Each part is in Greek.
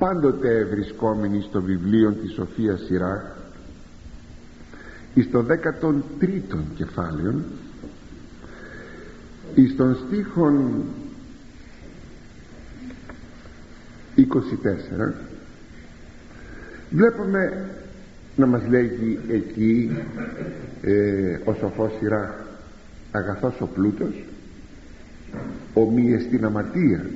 πάντοτε βρισκόμενοι στο βιβλίο της Σοφίας Σειρά εις το 13ο κεφάλαιο εις τον στίχον 24 βλέπουμε να μας λέγει εκεί ε, ο σοφός σειρά αγαθός ο πλούτος ομοίε στην αμαρτία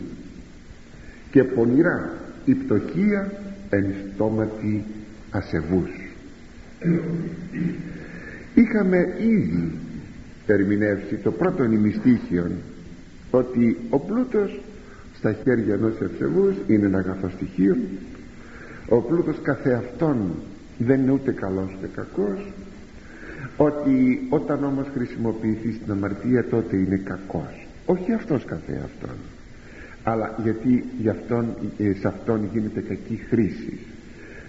και πονηρά η πτωχία εν στόματι ασεβούς. Είχαμε ήδη ερμηνεύσει το πρώτο νημιστήχιο ότι ο πλούτος στα χέρια ενός ευσεβούς είναι ένα αγαθό στοιχείο. Ο πλούτος καθεαυτόν δεν είναι ούτε καλός ούτε κακός. Ότι όταν όμως χρησιμοποιηθεί στην αμαρτία τότε είναι κακός. Όχι αυτός καθεαυτόν αλλά γιατί για αυτόν, ε, σε αυτόν γίνεται κακή χρήση.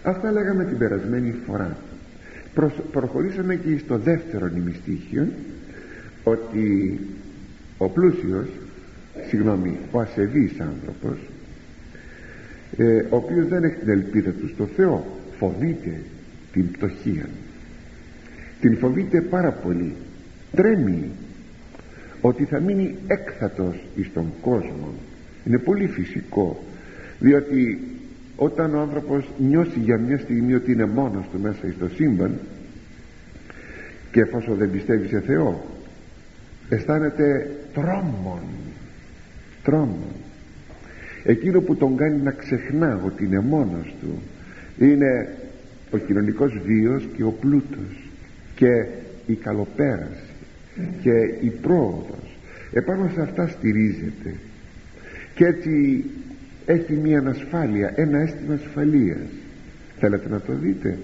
Αυτά λέγαμε την περασμένη φορά. Προχωρήσαμε και στο δεύτερο νημιστήχιο ότι ο πλούσιος συγγνώμη ο ασεβής άνθρωπος ε, ο οποίος δεν έχει την ελπίδα του στο Θεό φοβείται την πτωχία την φοβείται πάρα πολύ. Τρέμει ότι θα μείνει έκθατος εις τον κόσμο είναι πολύ φυσικό διότι όταν ο άνθρωπος νιώσει για μια στιγμή ότι είναι μόνος του μέσα στο σύμπαν και εφόσον δεν πιστεύει σε Θεό αισθάνεται τρόμον τρόμον. Εκείνο που τον κάνει να ξεχνά ότι είναι μόνος του είναι ο κοινωνικός βίος και ο πλούτος και η καλοπέραση και η πρόοδος. Επάνω σε αυτά στηρίζεται και έτσι έχει μια ανασφάλεια ένα αίσθημα ασφαλείας. Θέλετε να το δείτε;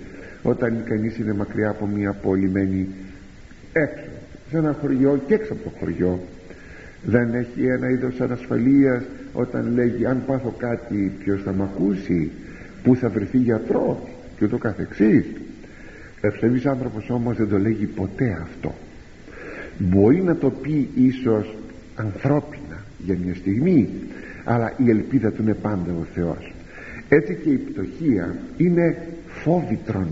Όταν κανείς είναι μακριά από μια πόλη μένει έξω σε ένα χωριό και έξω από το χωριό. Δεν έχει ένα είδος ανασφαλείας όταν λέγει αν πάθω κάτι ποιος θα μ' ακούσει; Που θα βρεθεί γιατρός; Και ούτω καθεξής. Ευσεβής άνθρωπος όμως δεν το λέγει ποτέ αυτό. Μπορεί να το πει ίσως ανθρώπινα για μια στιγμή αλλά η ελπίδα του είναι πάντα ο Θεός. Έτσι και η πτωχία είναι φόβητρον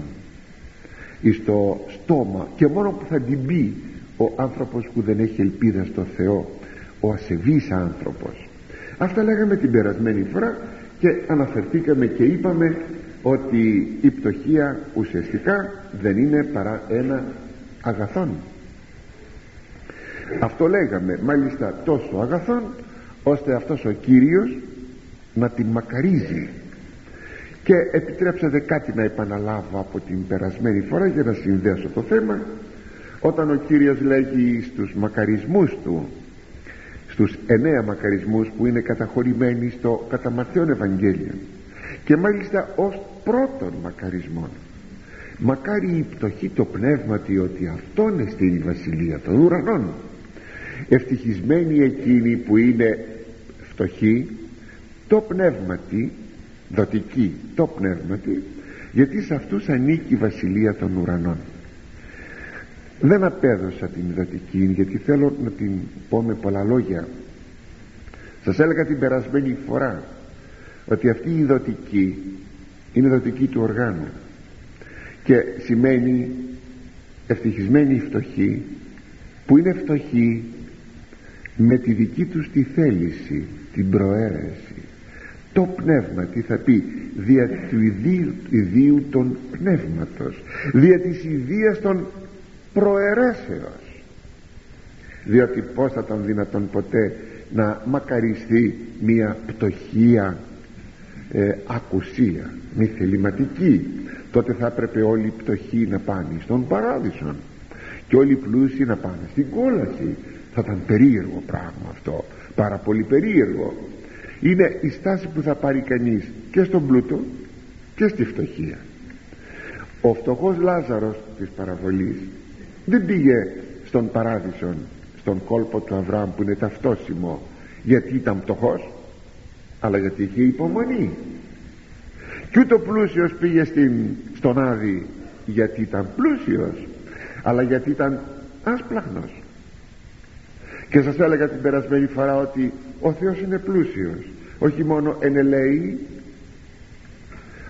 στο στόμα και μόνο που θα την πει ο άνθρωπος που δεν έχει ελπίδα στο Θεό ο ασεβής άνθρωπος. Αυτά λέγαμε την περασμένη φορά και αναφερθήκαμε και είπαμε ότι η πτωχία ουσιαστικά δεν είναι παρά ένα αγαθόν. Αυτό λέγαμε μάλιστα τόσο αγαθόν ώστε αυτός ο Κύριος να την μακαρίζει. Και επιτρέψατε κάτι να επαναλάβω από την περασμένη φορά για να συνδέσω το θέμα. Όταν ο Κύριος λέγει στους μακαρισμούς του στους εννέα μακαρισμούς που είναι καταχωρημένοι στο κατά Ματθαίον Ευαγγέλιο και μάλιστα ως πρώτον μακαρισμόν μακάρι η πτωχή το πνεύματι ότι αυτόν εστίν η βασιλεία των ουρανών ευτυχισμένοι εκείνοι που είναι φτωχοί το πνεύματι δοτική το πνεύματι γιατί σε αυτούς ανήκει η βασιλεία των ουρανών. Δεν απέδωσα την δοτική γιατί θέλω να την πω με πολλά λόγια. Σας έλεγα την περασμένη φορά ότι αυτή η δοτική είναι δοτική του οργάνου και σημαίνει ευτυχισμένη φτωχή που είναι φτωχή με τη δική τους τη θέληση την προαίρεση. Το πνεύμα τι θα πει δια του ιδίου, ιδίου των πνεύματος δια της ιδίας των προαιρέσεως. Διότι πως θα ήταν δυνατόν ποτέ να μακαριστεί μια πτωχία ε, ακουσία μη θεληματική τότε θα έπρεπε όλοι οι πτωχοί να πάνε στον παράδεισο και όλοι οι πλούσιοι να πάνε στην κόλαση. Θα ήταν περίεργο πράγμα αυτό πάρα πολύ περίεργο. Είναι η στάση που θα πάρει κανείς και στον πλούτο και στη φτωχία. Ο φτωχός Λάζαρος της παραβολής δεν πήγε στον παράδεισο στον κόλπο του Αβραάμ που είναι ταυτόσιμο γιατί ήταν πτωχός αλλά γιατί είχε υπομονή. Και ούτε ο πλούσιος πήγε στην, στον Άδη γιατί ήταν πλούσιος αλλά γιατί ήταν άσπλαχνος και σας έλεγα την περασμένη φορά ότι ο Θεός είναι πλούσιος. Όχι μόνο ενελέει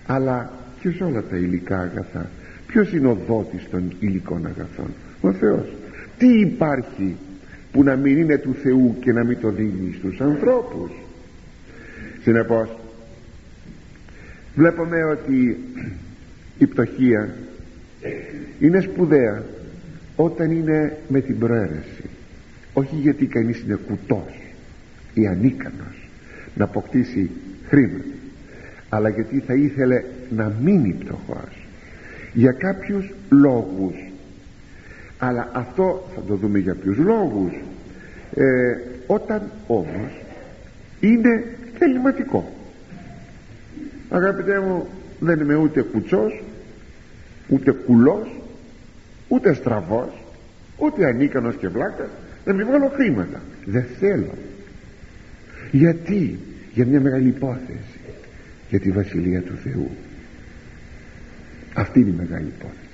αλλά και σε όλα τα υλικά αγαθά. Ποιος είναι ο δότης των υλικών αγαθών; Ο Θεός. Τι υπάρχει που να μην είναι του Θεού και να μην το δίνει στους ανθρώπους; Συνεπώς βλέπουμε ότι η πτωχία είναι σπουδαία όταν είναι με την προαίρεση όχι γιατί κανείς είναι κουτός ή ανίκανος να αποκτήσει χρήμα αλλά γιατί θα ήθελε να μείνει πτωχός για κάποιους λόγους. Αλλά αυτό θα το δούμε για ποιους λόγους. Ε, όταν όμως είναι θεληματικό. Αγαπητέ μου δεν είμαι ούτε κουτσός ούτε κουλός ούτε στραβός ούτε ανίκανος και βλάκας να μην βγάλω χρήματα. Δεν θέλω. Γιατί; Για μια μεγάλη υπόθεση. Για τη Βασιλεία του Θεού. Αυτή είναι η μεγάλη υπόθεση.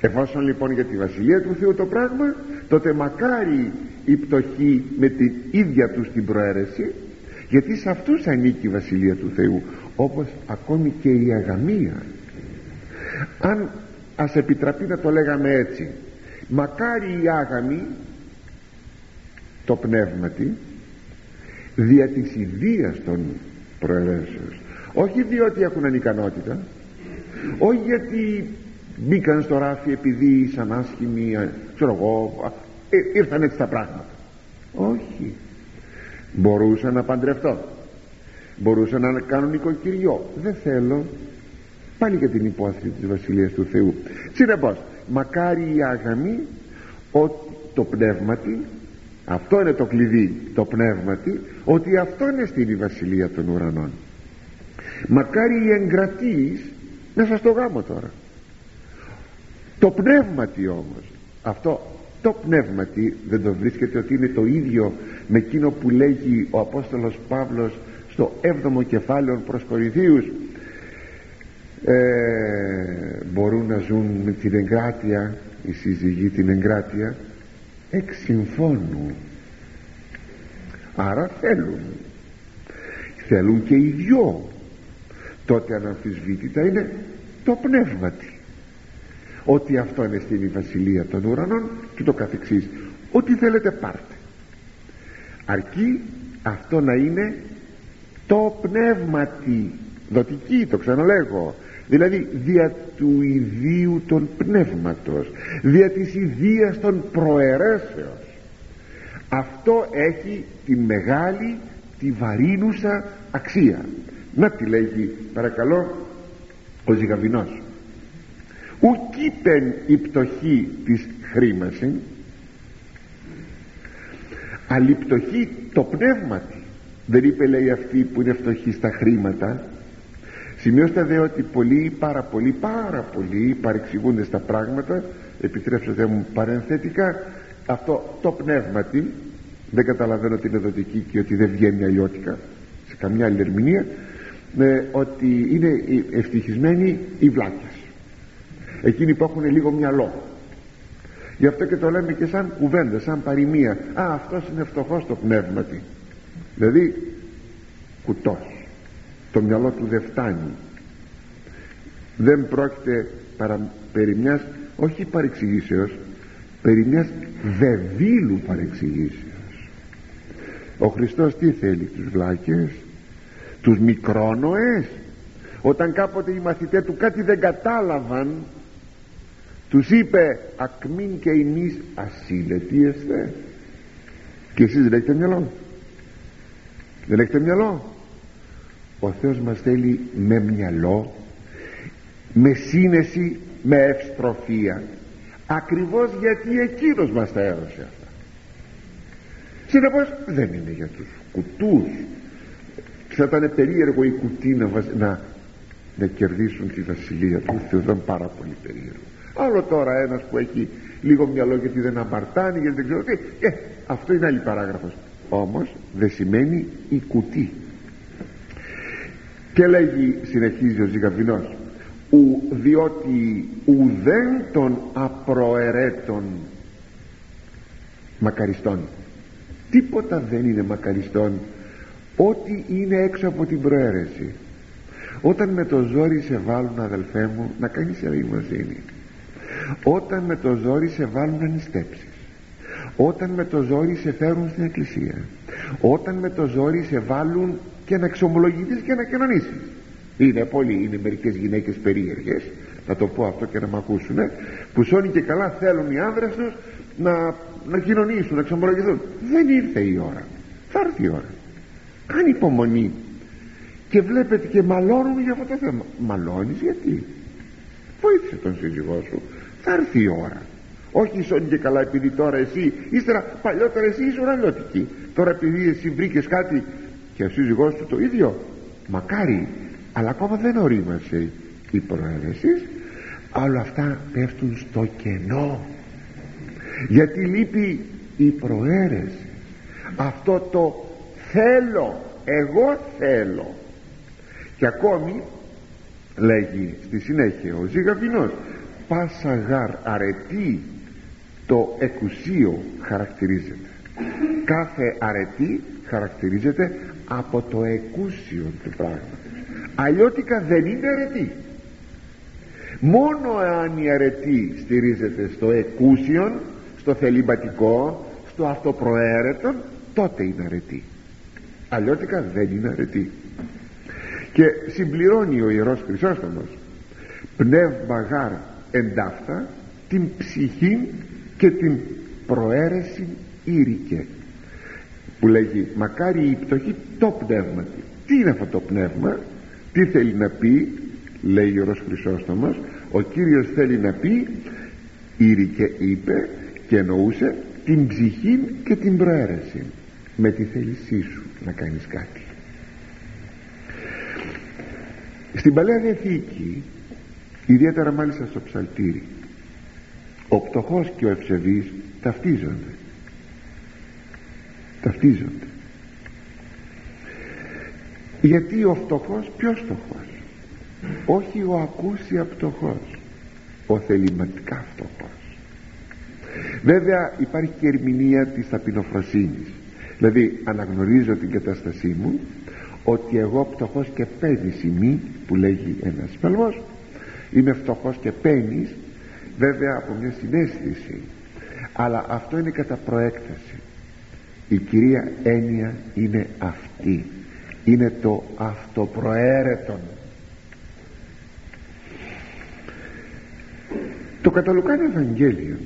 Εφόσον λοιπόν για τη Βασιλεία του Θεού το πράγμα τότε μακάρι η πτωχή με την ίδια τους την προαίρεση γιατί σε αυτούς ανήκει η Βασιλεία του Θεού όπως ακόμη και η αγαμία. Αν ας επιτραπεί να το λέγαμε έτσι μακάρι η άγαμη το πνεύματι δια της ιδίας των προαιρέσεως όχι διότι έχουν ανικανότητα όχι γιατί μπήκαν στο ράφι επειδή ήσαν άσχημοι ξέρω εγώ ε, ήρθαν έτσι τα πράγματα. Όχι. Μπορούσα να παντρευτώ. Μπορούσα να κάνω νοικοκυριό δεν θέλω. Πάλι για την υπόθεση της Βασιλείας του Θεού. Συνεπώς μακάρι η άγαμη ότι το πνεύματι αυτό είναι το κλειδί το πνεύματι ότι αυτό είναι στην Βασιλεία των ουρανών. Μακάρι οι εγκρατείς μέσα στο γάμο τώρα. Το πνεύματι όμως αυτό το πνεύματι δεν το βρίσκεται ότι είναι το ίδιο με εκείνο που λέγει ο Απόστολος Παύλος στο 7ο κεφάλαιο προς Κορινθίους. Ε, μπορούν να ζουν με την εγκράτεια η σύζυγη την εγκράτεια εξ συμφώνου. Άρα θέλουν. Θέλουν και οι δυο. Τότε αναμφισβήτητα είναι το πνεύματι ότι αυτό είναι στην βασιλεία των ουρανών και το καθεξής. Ό,τι θέλετε πάρτε. Αρκεί αυτό να είναι το πνεύματι δοτική το ξαναλέγω δηλαδή δια του ιδίου των πνεύματος δια της ιδίας των προαιρέσεως αυτό έχει τη μεγάλη τη βαρύνουσα αξία. Να τη λέγει παρακαλώ ο Ζηγαβινός ουκείπεν η πτωχή της χρήμαση αλλά η πτωχή το πνεύματι δεν είπε λέει αυτή που είναι φτωχή στα χρήματα σημειώστε δε ότι πολλοί πάρα πολλοί πάρα πολλοί παρεξηγούνται στα πράγματα. Επιτρέψτε μου παρενθετικά αυτό το πνεύματι δεν καταλαβαίνω την εδωτική και ότι δεν βγαίνει αλλιώτικα σε καμιά άλλη ερμηνεία με ότι είναι ευτυχισμένοι οι βλάκες. Εκείνοι που έχουν λίγο μυαλό. Γι' αυτό και το λέμε και σαν κουβέντα σαν παροιμία. Α αυτός είναι φτωχός το πνεύματι δηλαδή κουτός το μυαλό του δεν φτάνει. Δεν πρόκειται παρα, περί μιας όχι παρεξηγήσεως περί μιας βεβήλου παρεξηγήσεως. Ο Χριστός τι θέλει τους βλάκες τους μικρόνοες. Όταν κάποτε οι μαθητές του κάτι δεν κατάλαβαν τους είπε ακμήν και εμείς ασύλλετιεστε και εσείς δεν έχετε μυαλό. Δεν έχετε μυαλό ο Θεός μας θέλει με μυαλό με σύνεση με ευστροφία. Ακριβώς γιατί εκείνος μας τα έδωσε αυτά. Συνεπώς δεν είναι για τους κουτούς. Θα ήταν περίεργο οι κουτοί να, να, να κερδίσουν τη βασιλεία του. Θεού ήταν πάρα πολύ περίεργο. Άλλο τώρα ένας που έχει λίγο μυαλό γιατί δεν αμαρτάνει γιατί δεν ξέρω τι. Ε, αυτό είναι άλλη παράγραφος. Όμως δεν σημαίνει η κουτί και λέγει συνεχίζει ο Ζηγαβινός ου, διότι ουδέν των απροαιρέτων μακαριστών τίποτα δεν είναι μακαριστών ό,τι είναι έξω από την προαίρεση. Όταν με το ζόρι σε βάλουν αδελφέ μου να κάνεις ελεημοσύνη. Όταν με το ζόρι σε βάλουν να νηστέψεις. Όταν με το ζόρι σε φέρουν στην εκκλησία. Όταν με το ζόρι σε βάλουν και να εξομολογηθείς και να κοινωνήσεις. Είναι πολλοί, είναι μερικές γυναίκες περίεργες. Να το πω αυτό και να με ακούσουν που σώνει και καλά θέλουν οι άνδρες τους να, να κοινωνήσουν, να εξομολογηθούν. Δεν ήρθε η ώρα. Θα έρθει η ώρα. Κάνει υπομονή και βλέπετε και μαλώνουν για αυτό το θέμα. Μαλώνεις γιατί; Βοήθησε τον σύζυγό σου. Θα έρθει η ώρα. Όχι σώνει και καλά επειδή τώρα εσύ ύστερα παλιότερα εσύ ήσουν αλλιώτικη. Τώρα επειδή εσύ βρήκες κάτι και ο σύζυγός του το ίδιο. Μακάρι αλλά ακόμα δεν ορίμασε η προαίρεση αλλά αυτά πέφτουν στο κενό. Γιατί λείπει η προαίρεση. Αυτό το θέλω εγώ θέλω. Και ακόμη λέγει στη συνέχεια ο Ζηγαβινός πάσα γαρ αρετή το εκουσίο χαρακτηρίζεται κάθε αρετή χαρακτηρίζεται από το εκούσιο του πράγματος. Αλλιώτικα δεν είναι αρετή μόνο αν η αρετή στηρίζεται στο εκούσιον στο θεληματικό στο αυτοπροαίρετο τότε είναι αρετή αλλιώτικα δεν είναι αρετή και συμπληρώνει ο Ιερός Χρυσόστομος πνεύμα γάρ εντάφτα την ψυχή και την προαίρεση ήρικε που λέγει μακάρι η πτωχή το πνεύμα τι είναι αυτό το πνεύμα; Τι θέλει να πει λέει ο Ιερός Χρυσόστομος. Ο Κύριος θέλει να πει ήρικε είπε και εννοούσε την ψυχή και την προαίρεση. Με τη θέλησή σου να κάνεις κάτι στην Παλαιά Διαθήκη ιδιαίτερα μάλιστα στο ψαλτήρι ο πτωχός και ο ευσεβής ταυτίζονται ταυτίζονται. Γιατί ο φτωχός ποιος φτωχός; Όχι ο ακούσια πτωχός ο θεληματικά φτωχός. Βέβαια υπάρχει και ερμηνεία της ταπεινοφροσύνης δηλαδή αναγνωρίζω την κατάστασή μου ότι εγώ φτωχός και παίρνεις ημί που λέγει ένας παλμός. Είμαι φτωχός και παίρνεις βέβαια από μια συνέστηση. Αλλά αυτό είναι κατά προέκταση η κυρία έννοια είναι αυτή. Είναι το αυτοπροαίρετον. Το καταλουκάνει Ευαγγέλιο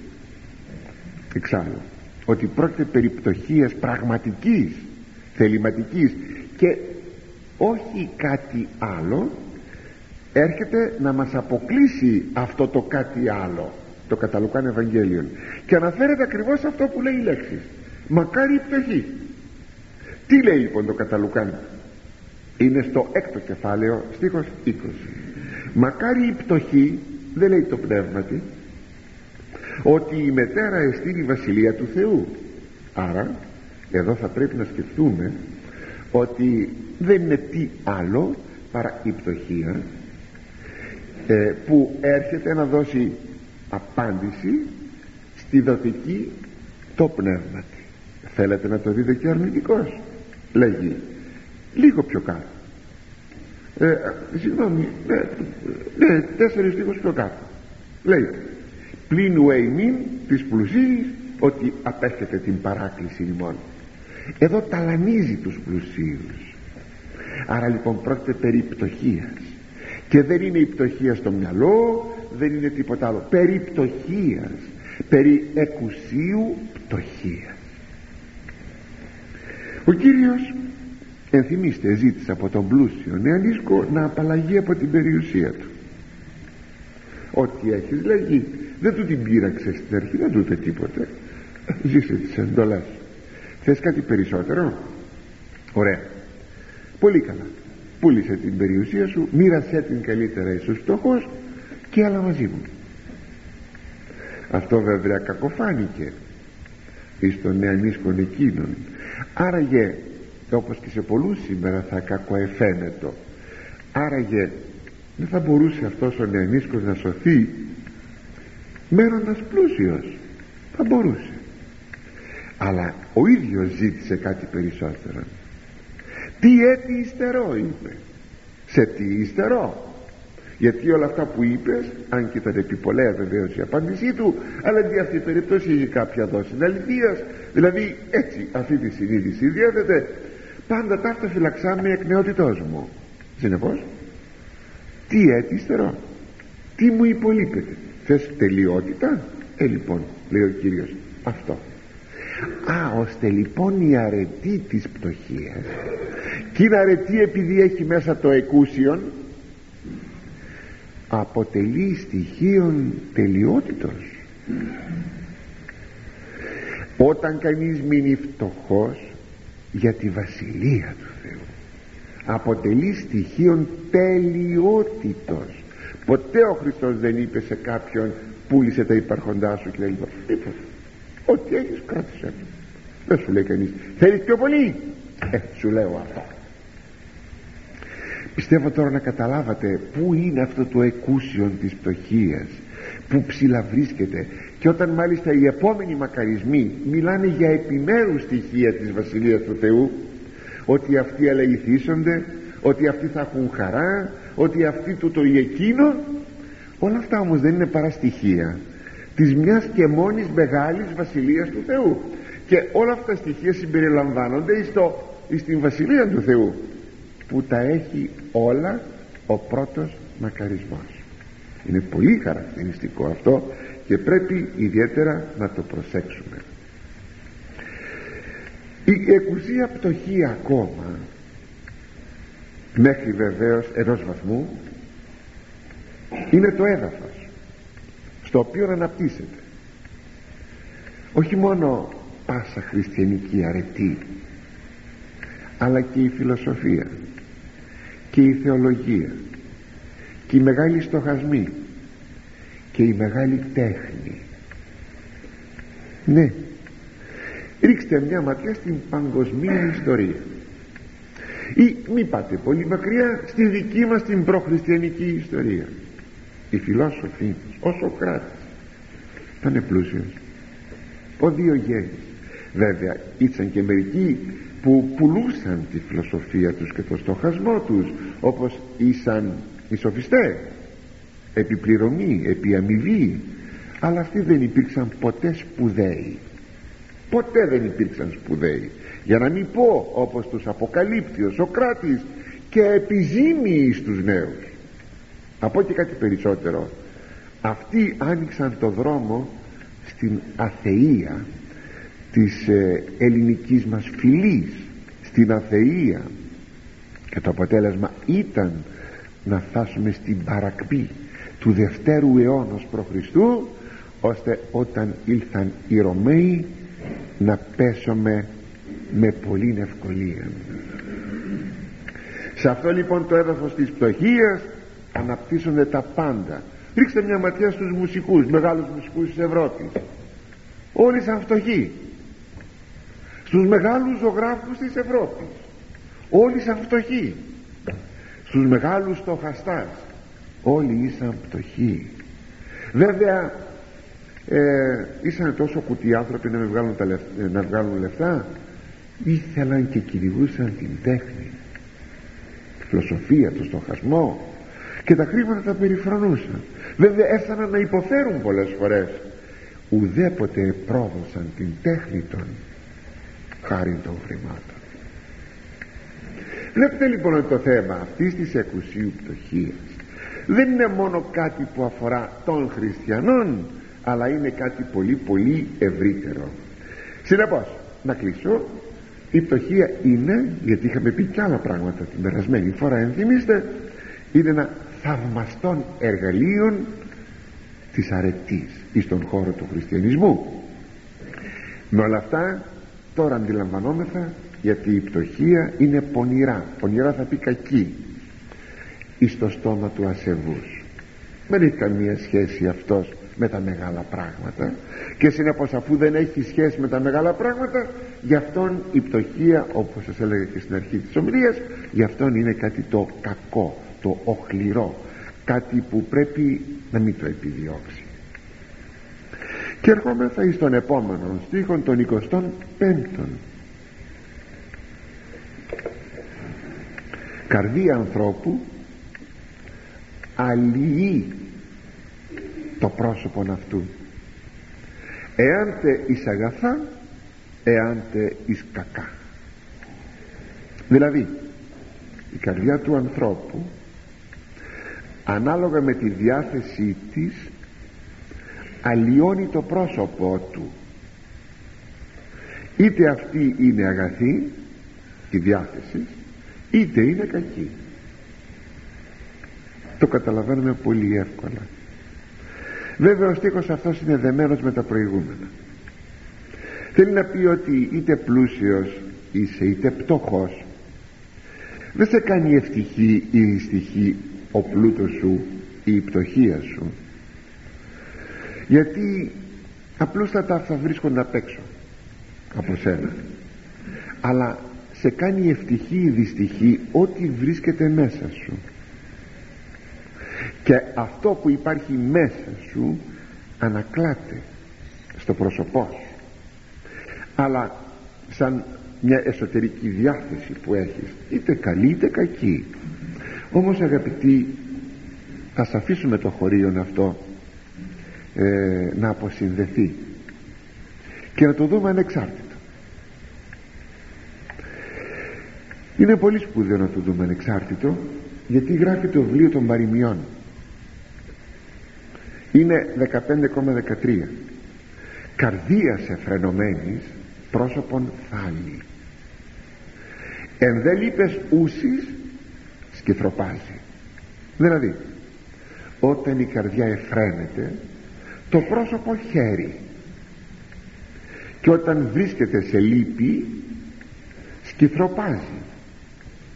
εξάλλου ότι πρόκειται περί πτωχίας πραγματικής θεληματικής και όχι κάτι άλλο έρχεται να μας αποκλείσει αυτό το κάτι άλλο το καταλουκάν Ευαγγέλιο και αναφέρεται ακριβώς αυτό που λέει η λέξη μακάρι η πτωχή. Τι λέει λοιπόν το καταλουκάν είναι στο έκτο κεφάλαιο στίχος 20 μακάρι η πτωχή δεν λέει το πνεύματι ότι η μετέρα εστίν η βασιλεία του Θεού. Άρα εδώ θα πρέπει να σκεφτούμε ότι δεν είναι τι άλλο παρά η πτωχία ε, που έρχεται να δώσει απάντηση στη δοτική το πνεύμα θέλετε να το δείτε και αρνητικός λέγει λίγο πιο κάτω. Ε, συγγνώμη ναι, ναι τέσσερις λίγους πιο κάτω. Λέει πλην εμήν της πλουσίης ότι απέχεται την παράκληση ημών. Εδώ ταλανίζει τους πλουσίους. Άρα λοιπόν πρόκειται περί πτωχίας. Και δεν είναι η πτωχία στο μυαλό δεν είναι τίποτα άλλο. Περί πτωχίας. Περί εκουσίου πτωχίας ο Κύριος ενθυμίστε ζήτησε από τον πλούσιο νεανίσκο να απαλλαγεί από την περιουσία του. Ό,τι έχεις λέγει δεν του την πείραξες στην αρχή δεν του είπε τίποτε. Ζήσε τις εντολές. Θες κάτι περισσότερο; Ωραία. Πολύ καλά. Πούλησε την περιουσία σου μοίρασέ την καλύτερα εις τους φτωχούς και άλλα μαζί μου. Αυτό βέβαια κακοφάνηκε εις τον νεανίσκον εκείνον άραγε όπως και σε πολλούς σήμερα θα κακοεφαίνεται άραγε δεν θα μπορούσε αυτός ο νεανίσκος να σωθεί μένοντας πλούσιος. Θα μπορούσε. Αλλά ο ίδιος ζήτησε κάτι περισσότερο. Τι έτη υστερώ είπε. Σε τι ύστερο; Γιατί όλα αυτά που είπες αν και ήταν επιπολέα βεβαίω η απάντησή του αλλά για αυτή η περίπτωση είχε κάποια δόση αληθείας δηλαδή έτσι αυτή τη συνείδηση διέθετε. Πάντα ταύτα φυλαξάμε εκ νεότητός μου. Συνεπώς τι έτυστερο τι μου υπολείπεται. Θες τελειότητα; Ε λοιπόν λέει ο Κύριος αυτό. Α, ώστε λοιπόν η αρετή της πτωχίας και είναι αρετή επειδή έχει μέσα το εκούσιον αποτελεί στοιχείων τελειότητος. Όταν κανείς μείνει φτωχός για τη βασιλεία του Θεού αποτελεί στοιχείων τελειότητος. Ποτέ ο Χριστός δεν είπε σε κάποιον πούλησε τα υπαρχοντά σου και λοιπά τίποτα ό,τι έχεις κράτησε δεν σου λέει κανείς θέλεις πιο πολύ ε σου λέω αυτό πιστεύω τώρα να καταλάβατε πού είναι αυτό το εκούσιον της πτωχίας που ψηλαβρίσκεται. Και όταν μάλιστα οι επόμενοι μακαρισμοί μιλάνε για επιμέρους στοιχεία της Βασιλείας του Θεού ότι αυτοί αλεγηθήσονται ότι αυτοί θα έχουν χαρά ότι αυτοί του το ή εκείνο όλα αυτά όμως δεν είναι παρά στοιχεία της μιας και μόνης μεγάλης Βασιλείας του Θεού. Και όλα αυτά τα στοιχεία συμπεριλαμβάνονται στο, στην Βασιλεία του Θεού που τα έχει όλα ο πρώτος μακαρισμός. Είναι πολύ χαρακτηριστικό αυτό και πρέπει ιδιαίτερα να το προσέξουμε. Η εκουσία πτωχή ακόμα μέχρι βεβαίως ενός βαθμού είναι το έδαφος στο οποίο αναπτύσσεται. Όχι μόνο πάσα χριστιανική αρετή αλλά και η φιλοσοφία και η θεολογία και η μεγάλη στοχασμή και η μεγάλη τέχνη. Ναι. Ρίξτε μια ματιά στην παγκοσμία ιστορία. Ή μη πάτε πολύ μακριά στη δική μας την προχριστιανική ιστορία. Οι φιλόσοφοι ο Σοκράτης ήταν πλούσιος. Ο Διογέννης. Βέβαια ήταν και μερικοί που πουλούσαν τη φιλοσοφία τους και το στοχασμό τους όπως ήσαν οι σοφιστές. Επιπληρωμή, επί αμοιβή. Αλλά αυτοί δεν υπήρξαν ποτέ σπουδαίοι. Ποτέ δεν υπήρξαν σπουδαίοι. Για να μην πω όπως τους αποκαλύπτει ο Σοκράτης και επιζήμιοι στους νέους. Από και κάτι περισσότερο. Αυτοί άνοιξαν το δρόμο στην αθεία της ε, ελληνικής μας φυλής στην αθεία και το αποτέλεσμα ήταν να φτάσουμε στην παρακμή του δευτέρου αιώνα π.Χ. ώστε όταν ήλθαν οι Ρωμαίοι να πέσουμε με πολύ ευκολία. Σε αυτό λοιπόν το έδαφος της πτωχίας αναπτύσσονται τα πάντα. Ρίξτε μια ματιά στους μουσικούς μεγάλους μουσικούς της Ευρώπης. Όλοι σαν φτωχοί στους μεγάλους ζωγράφους της Ευρώπης. Όλοι σαν φτωχοί. Στους μεγάλους στοχαστάς. Όλοι ήσαν πτωχοί βέβαια ε, ήσαν τόσο κουτί άνθρωποι να βγάλουν, τα λεφτά, να βγάλουν λεφτά. Ήθελαν και κυνηγούσαν την τέχνη. Τη φιλοσοφία, το στοχασμό. Και τα χρήματα τα περιφρονούσαν. Βέβαια έφταναν να υποφέρουν πολλές φορές. Ουδέποτε πρόδωσαν την τέχνη των χάρη των χρημάτων. Βλέπετε λοιπόν ότι το θέμα αυτής της εκουσίου πτωχίας δεν είναι μόνο κάτι που αφορά των χριστιανών αλλά είναι κάτι πολύ πολύ ευρύτερο. Συνεπώς να κλείσω. Η πτωχία είναι γιατί είχαμε πει και άλλα πράγματα την περασμένη φορά ενθυμίστε είναι ένα θαυμαστόν εργαλείων της αρετής εις τον χώρο του χριστιανισμού. Με όλα αυτά τώρα αντιλαμβανόμεθα γιατί η πτωχία είναι πονηρά. Πονηρά θα πει κακή εις το στόμα του ασεβούς. Δεν έχει καμία σχέση αυτός με τα μεγάλα πράγματα. Και συνεπώς αφού δεν έχει σχέση με τα μεγάλα πράγματα γι' αυτόν η πτωχία όπως σας έλεγα και στην αρχή της ομιλίας γι' αυτόν είναι κάτι το κακό το οχληρό. Κάτι που πρέπει να μην το επιδιώξει και ερχόμεθα εις τον επόμενο στίχον των 25 καρδία ανθρώπου αλλοιεί το πρόσωπο αυτού. Εάν τε εις αγαθά εάν τε εις κακά. Δηλαδή η καρδιά του ανθρώπου ανάλογα με τη διάθεσή της αλλοιώνει το πρόσωπό του. Είτε αυτή είναι αγαθή η διάθεση είτε είναι κακή. Το καταλαβαίνουμε πολύ εύκολα. Βέβαια ο στίχος αυτός είναι δεμένος με τα προηγούμενα. Θέλει να πει ότι είτε πλούσιος είσαι είτε πτωχός. Δεν σε κάνει ευτυχή ή δυστυχή ο πλούτος σου ή η πτωχία σου γιατί απλούστατα θα βρίσκονται απ' έξω από σένα. Αλλά σε κάνει ευτυχή ή δυστυχή ό,τι βρίσκεται μέσα σου. Και αυτό που υπάρχει μέσα σου ανακλάται στο πρόσωπό σου. Αλλά σαν μια εσωτερική διάθεση που έχεις είτε καλή είτε κακή. Όμως αγαπητοί ας αφήσουμε το χωρίο αυτό ε, να αποσυνδεθεί. Και να το δούμε ανεξάρτητο είναι πολύ σπουδαίο να το δούμε ανεξάρτητο γιατί γράφει το βιβλίο των παροιμιών. Είναι 15,13 καρδίας εφρενωμένης πρόσωπον θάλη. Εν δε λείπες ούσης σκυθροπάζει δηλαδή όταν η καρδιά εφραίνεται το πρόσωπο χέρι. Και όταν βρίσκεται σε λύπη σκυθροπάζει.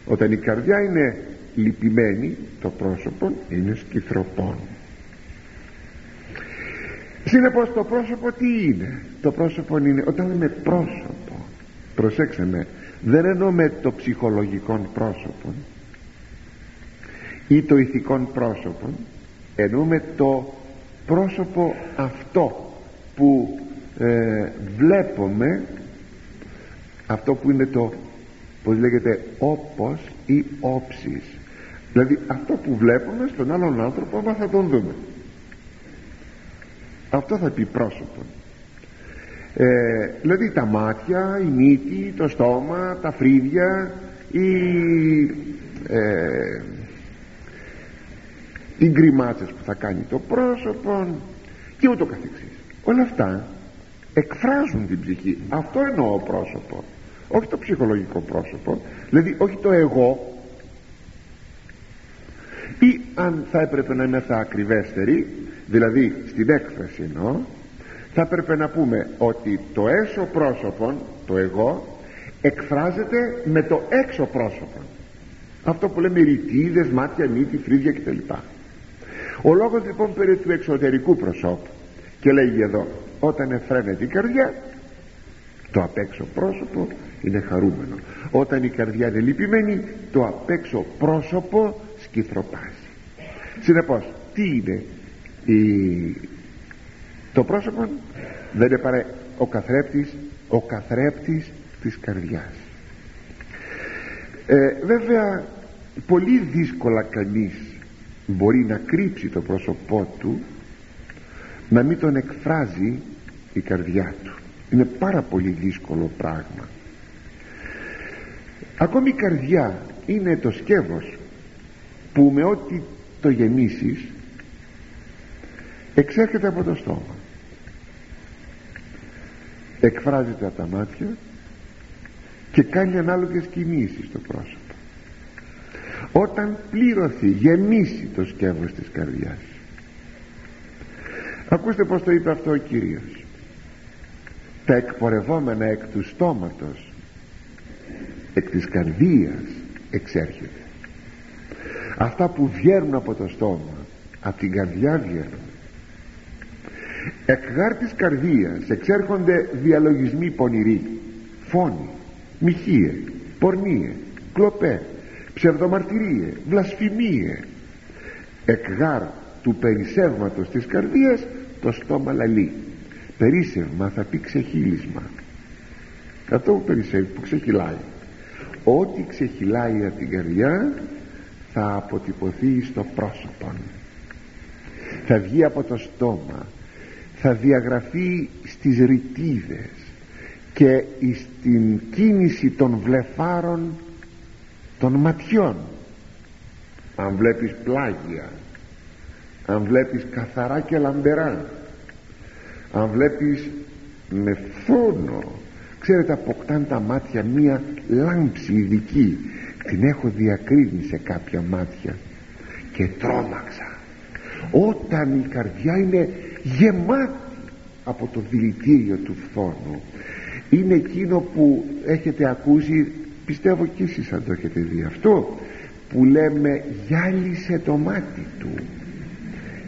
Όταν η καρδιά είναι λυπημένη το πρόσωπο είναι σκυθροπών. Συνεπώς το πρόσωπο τι είναι; Το πρόσωπο είναι όταν λέμε πρόσωπο προσέξτε με δεν εννοούμε το ψυχολογικό πρόσωπο ή το ηθικό πρόσωπο εννοούμε το πρόσωπο αυτό που ε, βλέπουμε αυτό που είναι το πως λέγεται όπως ή όψεις δηλαδή αυτό που βλέπουμε στον άλλον άνθρωπο μα θα τον δούμε. Αυτό θα πει πρόσωπο ε, δηλαδή τα μάτια, η μύτη, το στόμα, τα φρύδια οι, ε, οι γκριμάτσες που θα κάνει το πρόσωπο. Και ούτω καθεξής. Όλα αυτά εκφράζουν την ψυχή. Αυτό εννοώ πρόσωπο. Όχι το ψυχολογικό πρόσωπο. Δηλαδή όχι το εγώ. Ή αν θα έπρεπε να είμαι θα ακριβέστεροι δηλαδή στην έκφραση εννοώ θα έπρεπε να πούμε ότι το έσω πρόσωπο το εγώ εκφράζεται με το έξω πρόσωπο αυτό που λέμε ρητίδες, μάτια, μύτη, φρύδια κτλ ο λόγος λοιπόν περί του εξωτερικού προσώπου και λέγει εδώ όταν εφραίνεται η καρδιά το απ' έξω πρόσωπο είναι χαρούμενο. Όταν η καρδιά είναι λυπημένη το απ' έξω πρόσωπο σκυθροπάζει. Συνεπώς τι είναι η... το πρόσωπο; Δεν είναι παρά ο καθρέπτης ο καθρέπτης της καρδιάς. Ε, βέβαια πολύ δύσκολα κανείς μπορεί να κρύψει το πρόσωπό του να μην τον εκφράζει η καρδιά του. Είναι πάρα πολύ δύσκολο πράγμα. Ακόμη η καρδιά είναι το σκεύος που με ό,τι το γεμίσεις εξέρχεται από το στόμα. Εκφράζεται από τα μάτια και κάνει ανάλογες κινήσεις στο πρόσωπο όταν πληρωθεί γεμίσει το σκεύος της καρδιάς. Ακούστε πως το είπε αυτό ο Κύριος. Τα εκπορευόμενα εκ του στόματος εκ της καρδίας εξέρχεται. Αυτά που βγαίνουν από το στόμα από την καρδιά βγαίνουν. Εκ γάρ της καρδίας εξέρχονται διαλογισμοί πονηροί φόνοι, μοιχείε, πορνίε, κλοπέ ψευδομαρτυρίες, βλασφημίε εκ γάρ του περισσεύματος της καρδίας το στόμα λαλεί. Περίσευμα θα πει ξεχύλισμα. Αυτό που περισσεύει που ξεχυλάει. Ό,τι ξεχυλάει από την καρδιά θα αποτυπωθεί στο πρόσωπο θα βγει από το στόμα. Θα διαγραφεί στις ρητίδες και στην κίνηση των βλεφάρων των ματιών. Αν βλέπεις πλάγια αν βλέπεις καθαρά και λαμπερά αν βλέπεις με φόνο ξέρετε αποκτάν τα μάτια μία λάμψη ειδική. Την έχω διακρίνει σε κάποια μάτια και τρόμαξα. Όταν η καρδιά είναι γεμάτη από το δηλητήριο του φθόνου είναι εκείνο που έχετε ακούσει πιστεύω και εσείς αν το έχετε δει αυτό που λέμε γυάλισε το μάτι του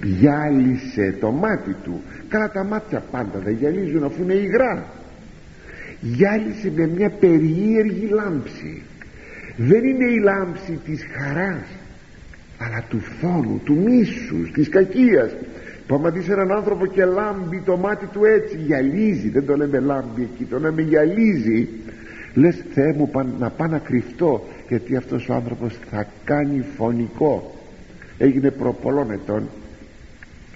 γυάλισε το μάτι του. Καλά τα μάτια πάντα δεν γυαλίζουν αφού είναι υγρά. Γυάλισε με μια περίεργη λάμψη. Δεν είναι η λάμψη της χαράς αλλά του φόνου, του μίσους, της κακίας. Που άμα δεις έναν άνθρωπο και λάμπει το μάτι του έτσι γυαλίζει. Δεν το λέμε λάμπει εκεί το λέμε γυαλίζει λες Θεέ μου να πάω να κρυφτώ γιατί αυτός ο άνθρωπος θα κάνει φωνικό έγινε προ πολλών ετών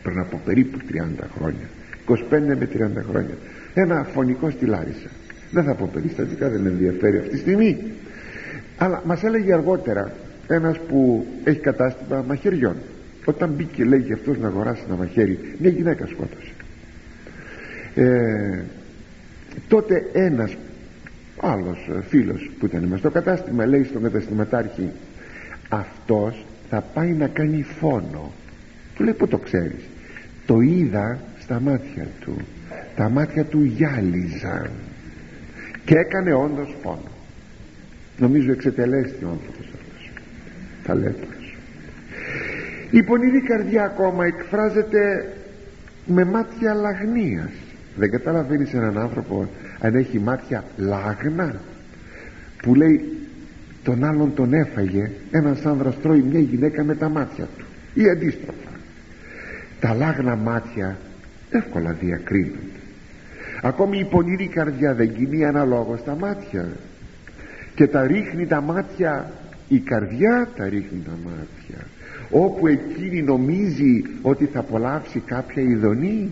πριν από περίπου 30 χρόνια 25 με 30 χρόνια. Ένα φωνικό στη Λάρισα. Δεν θα πω περιστατικά δεν με ενδιαφέρει αυτή τη στιγμή. Αλλά μας έλεγε αργότερα ένας που έχει κατάστημα μαχαιριών. Όταν μπήκε λέγει αυτός να αγοράσει ένα μαχαίρι μια γυναίκα σκότωσε. Ε, τότε ένας άλλος φίλος που ήταν μες στο κατάστημα λέει στον καταστηματάρχη αυτός θα πάει να κάνει φόνο του λέει που το ξέρεις το είδα στα μάτια του. Τα μάτια του γυάλιζαν. Και έκανε όντως φόνο. Νομίζω εξετελέστη ο άνθρωπος αυτός. Ταλέπορος η πονηρή καρδιά ακόμα εκφράζεται με μάτια λαγνίας δεν καταλαβαίνεις έναν άνθρωπο αν έχει μάτια λάγνα που λέει τον άλλον τον έφαγε ένας άνδρας τρώει μια γυναίκα με τα μάτια του ή αντίστροφα τα λάγνα μάτια εύκολα διακρίνονται. Ακόμη η πονηρή καρδιά δεν κινεί αναλόγως τα μάτια. Και τα ρίχνει τα μάτια η καρδιά τα ρίχνει τα μάτια. Όπου εκείνη νομίζει ότι θα απολαύσει κάποια ειδονή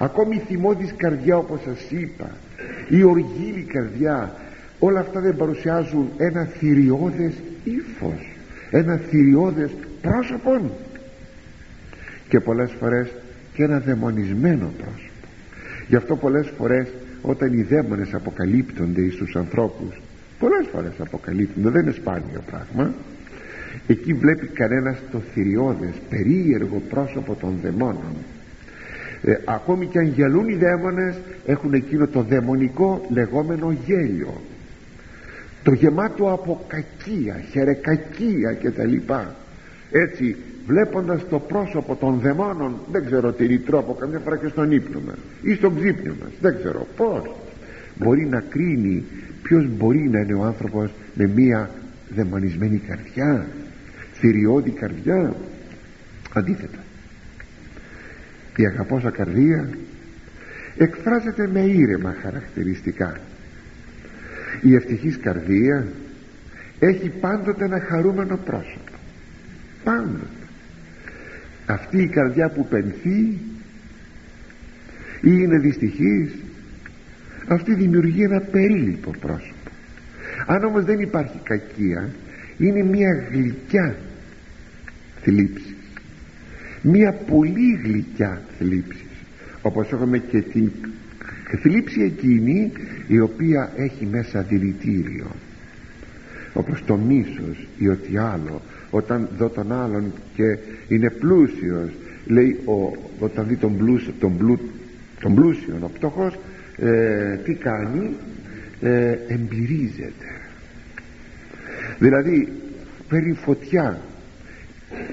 ακόμη η θυμώδης καρδιά όπως σας είπα η οργήλη καρδιά όλα αυτά δεν παρουσιάζουν ένα θηριώδες ύφος ένα θηριώδες πρόσωπο και πολλές φορές και ένα δαιμονισμένο πρόσωπο. Γι' αυτό πολλές φορές όταν οι δαίμονες αποκαλύπτονται εις τους ανθρώπους πολλές φορές αποκαλύπτονται δεν είναι σπάνιο πράγμα εκεί βλέπει κανένας το θηριώδες περίεργο πρόσωπο των δαιμόνων ε, ακόμη και αν γελούν οι δαίμονες έχουν εκείνο το δαιμονικό λεγόμενο γέλιο. Το γεμάτο από κακία, χερεκακία και τα λοιπά. Έτσι βλέποντας το πρόσωπο των δαιμόνων δεν ξέρω τι τρόπο καμιά φορά και στον ύπνο μας ή στον ξύπνιο μας δεν ξέρω πως μπορεί να κρίνει ποιος μπορεί να είναι ο άνθρωπος με μία δαιμονισμένη καρδιά θηριώδη καρδιά. Αντίθετα η αγαπώσα καρδία εκφράζεται με ήρεμα χαρακτηριστικά. Η ευτυχής καρδία έχει πάντοτε ένα χαρούμενο πρόσωπο. Πάντοτε. Αυτή η καρδιά που πενθεί ή είναι δυστυχής αυτή δημιουργεί ένα περίλυπο πρόσωπο. Αν όμως δεν υπάρχει κακία είναι μια γλυκιά θλίψη μια πολύ γλυκιά θλίψη. Όπως έχουμε και την θλίψη εκείνη η οποία έχει μέσα δηλητήριο. Όπως το μίσος ή ό,τι άλλο όταν δω τον άλλον και είναι πλούσιος λέει ο, όταν δει τον, πλούσιο, τον, πλού, τον πλούσιο ο πτωχός ε, τι κάνει ε, εμπειρίζεται. Δηλαδή παίρνει φωτιά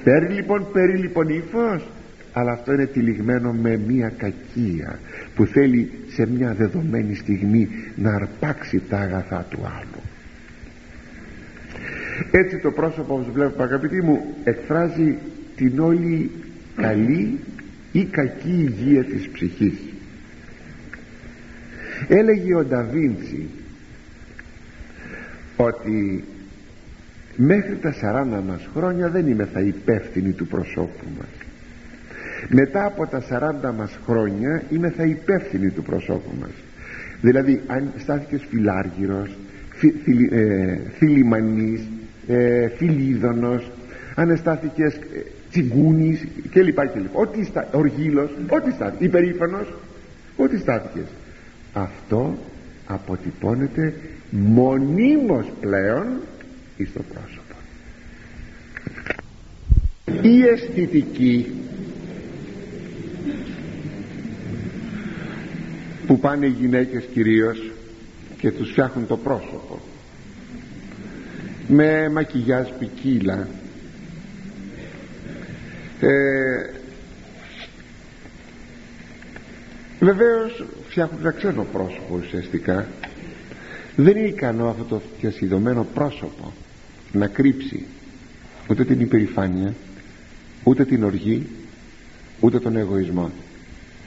παίρνει λοιπόν παίρνει λοιπόν ύφος. Αλλά αυτό είναι τυλιγμένο με μια κακία που θέλει σε μια δεδομένη στιγμή να αρπάξει τα αγαθά του άλλου. Έτσι το πρόσωπο όπως βλέπω αγαπητοί μου εκφράζει την όλη καλή ή κακή υγεία της ψυχής. Έλεγε ο Νταβίντσι ότι μέχρι τα 40 μας χρόνια δεν είμαι θα υπεύθυνοι του προσώπου μας. Μετά από τα 40 μας χρόνια είμαι θα υπεύθυνοι του προσώπου μας. Δηλαδή αν στάθηκες φιλάργυρος φι, θη, ε, θηλυμανής ε, φιλίδωνος αν αισθάθηκες ε, τσιγκούνης και λοιπά και λοιπά. Ό,τι στα, οργύλος, ό,τι στάθηκες υπερήφανος, ό,τι στάθηκες. Αυτό αποτυπώνεται μονίμως πλέον εις το πρόσωπο. Η αισθητική που πάνε οι γυναίκες κυρίως και τους φτιάχνουν το πρόσωπο. Με μακιγιάζ ποικίλα. Ε, βεβαίως φτιάχνουν ένα ξένο πρόσωπο ουσιαστικά. Δεν είναι ικανό αυτό το διασυδωμένο πρόσωπο να κρύψει ούτε την υπερηφάνεια ούτε την οργή ούτε τον εγωισμό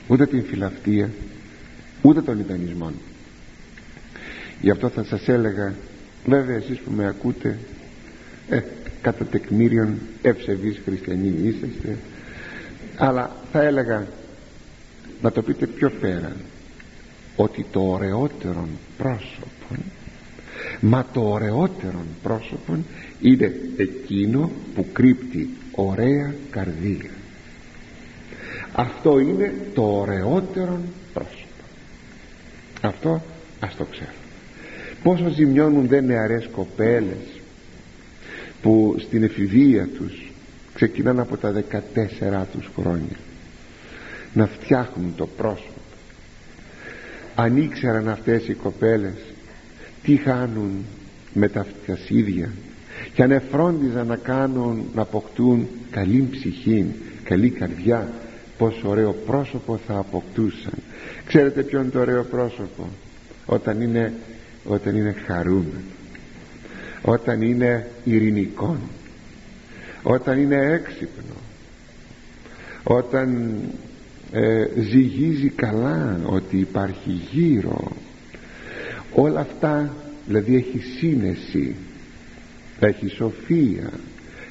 ούτε την φιλαυτία ούτε τον ιδανισμό. Γι' αυτό θα σας έλεγα βέβαια εσείς που με ακούτε ε, κατά τεκμήριον ευσεβείς χριστιανοί είσαστε αλλά θα έλεγα να το πείτε πιο πέρα ότι το ωραιότερο πρόσωπο μα το ωραιότερο πρόσωπο είναι εκείνο που κρύπτει ωραία καρδία. Αυτό είναι το ωραιότερο πρόσωπο αυτό ας το ξέρω. Πόσο ζημιώνουν δεν νεαρές κοπέλες που στην εφηβεία τους ξεκινάνε από τα 14 τους χρόνια να φτιάχνουν το πρόσωπο. Αν ήξεραν αυτές οι κοπέλες τι χάνουν με τα φτιασίδια και αν εφρόντιζαν να κάνουν να αποκτούν καλή ψυχή καλή καρδιά πόσο ωραίο πρόσωπο θα αποκτούσαν. Ξέρετε ποιο είναι το ωραίο πρόσωπο; Όταν είναι, όταν είναι χαρούμενο όταν είναι ειρηνικό όταν είναι έξυπνο. Όταν ε, ζυγίζει καλά ότι υπάρχει γύρω όλα αυτά δηλαδή έχει σύνεση έχει σοφία.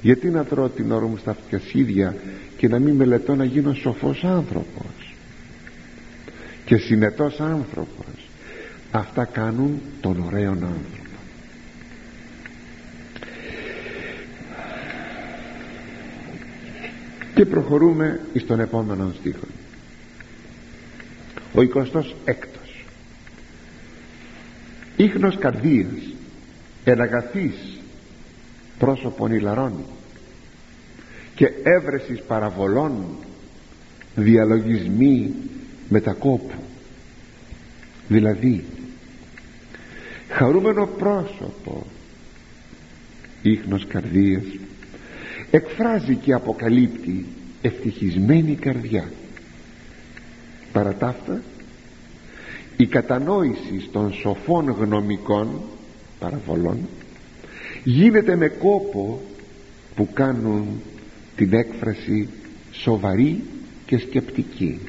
Γιατί να τρώω την ώρα μου στα φτιασίδια και να μην μελετώ να γίνω σοφός άνθρωπος; Και συνετός άνθρωπος. Αυτά κάνουν τον ωραίο άνθρωπο. Και προχωρούμε στον επόμενο στίχο. Ο 26ος ίχνος καρδίας εναγαθής πρόσωπον ηλαρών και έβρεσης παραβολών διαλογισμοί μετακόπου δηλαδή χαρούμενο πρόσωπο ίχνος καρδίας εκφράζει και αποκαλύπτει ευτυχισμένη καρδιά. Παρά ταύτα η κατανόηση των σοφών γνωμικών παραβολών γίνεται με κόπο που κάνουν την έκφραση σοβαρή και σκεπτική.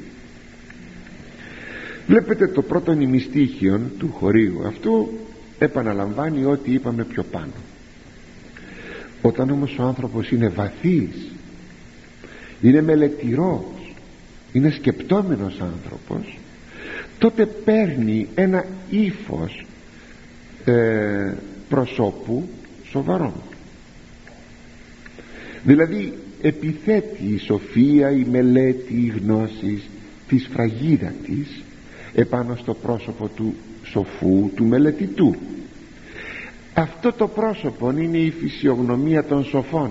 Βλέπετε το πρώτο νημιστήχιο του χωρίου αυτού επαναλαμβάνει ό,τι είπαμε πιο πάνω. Όταν όμως ο άνθρωπος είναι βαθύς είναι μελετηρός είναι σκεπτόμενος άνθρωπος τότε παίρνει ένα ύφος ε, προσώπου σοβαρό δηλαδή επιθέτει η σοφία η μελέτη η γνώση της φραγίδα της επάνω στο πρόσωπο του σοφού του μελετητού. Αυτό το πρόσωπο είναι η φυσιογνωμία των σοφών.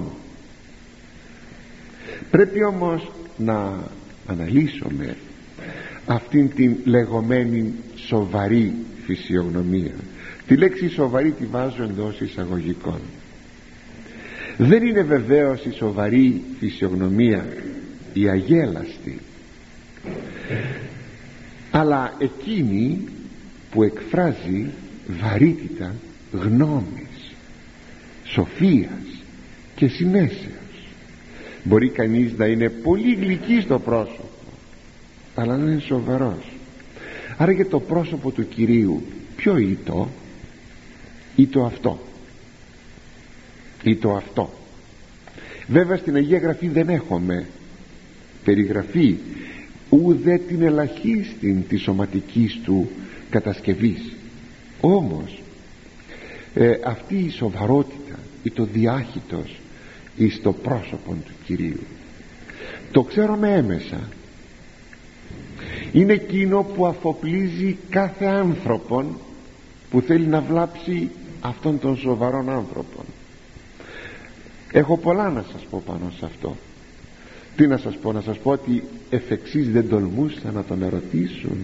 Πρέπει όμως να αναλύσουμε αυτήν την λεγόμενη σοβαρή φυσιογνωμία. Τη λέξη σοβαρή τη βάζω εντός εισαγωγικών. Δεν είναι βεβαίως η σοβαρή φυσιογνωμία η αγέλαστη αλλά εκείνη που εκφράζει βαρύτητα γνώμης σοφίας και συνέσεως. Μπορεί κανείς να είναι πολύ γλυκý στο πρόσωπο αλλά να είναι σοβαρός. Άρα και το πρόσωπο του Κυρίου. Ποιο ήτο; Ή το αυτό. Ή το αυτό. Βέβαια στην Αγία Γραφή δεν έχουμε περιγραφή. Ουδέ την ελαχίστην της σωματικής του κατασκευής. Όμως ε, αυτή η σοβαρότητα ή το διάχυτος εις το πρόσωπο του Κυρίου. Το ξέρουμε έμεσα είναι εκείνο που αφοπλίζει κάθε άνθρωπον που θέλει να βλάψει αυτόν τον σοβαρόν άνθρωπον. Έχω πολλά να σας πω πάνω σε αυτό. Τι να σας πω να σας πω ότι εφ' εξής δεν τολμούσαν να τον ερωτήσουν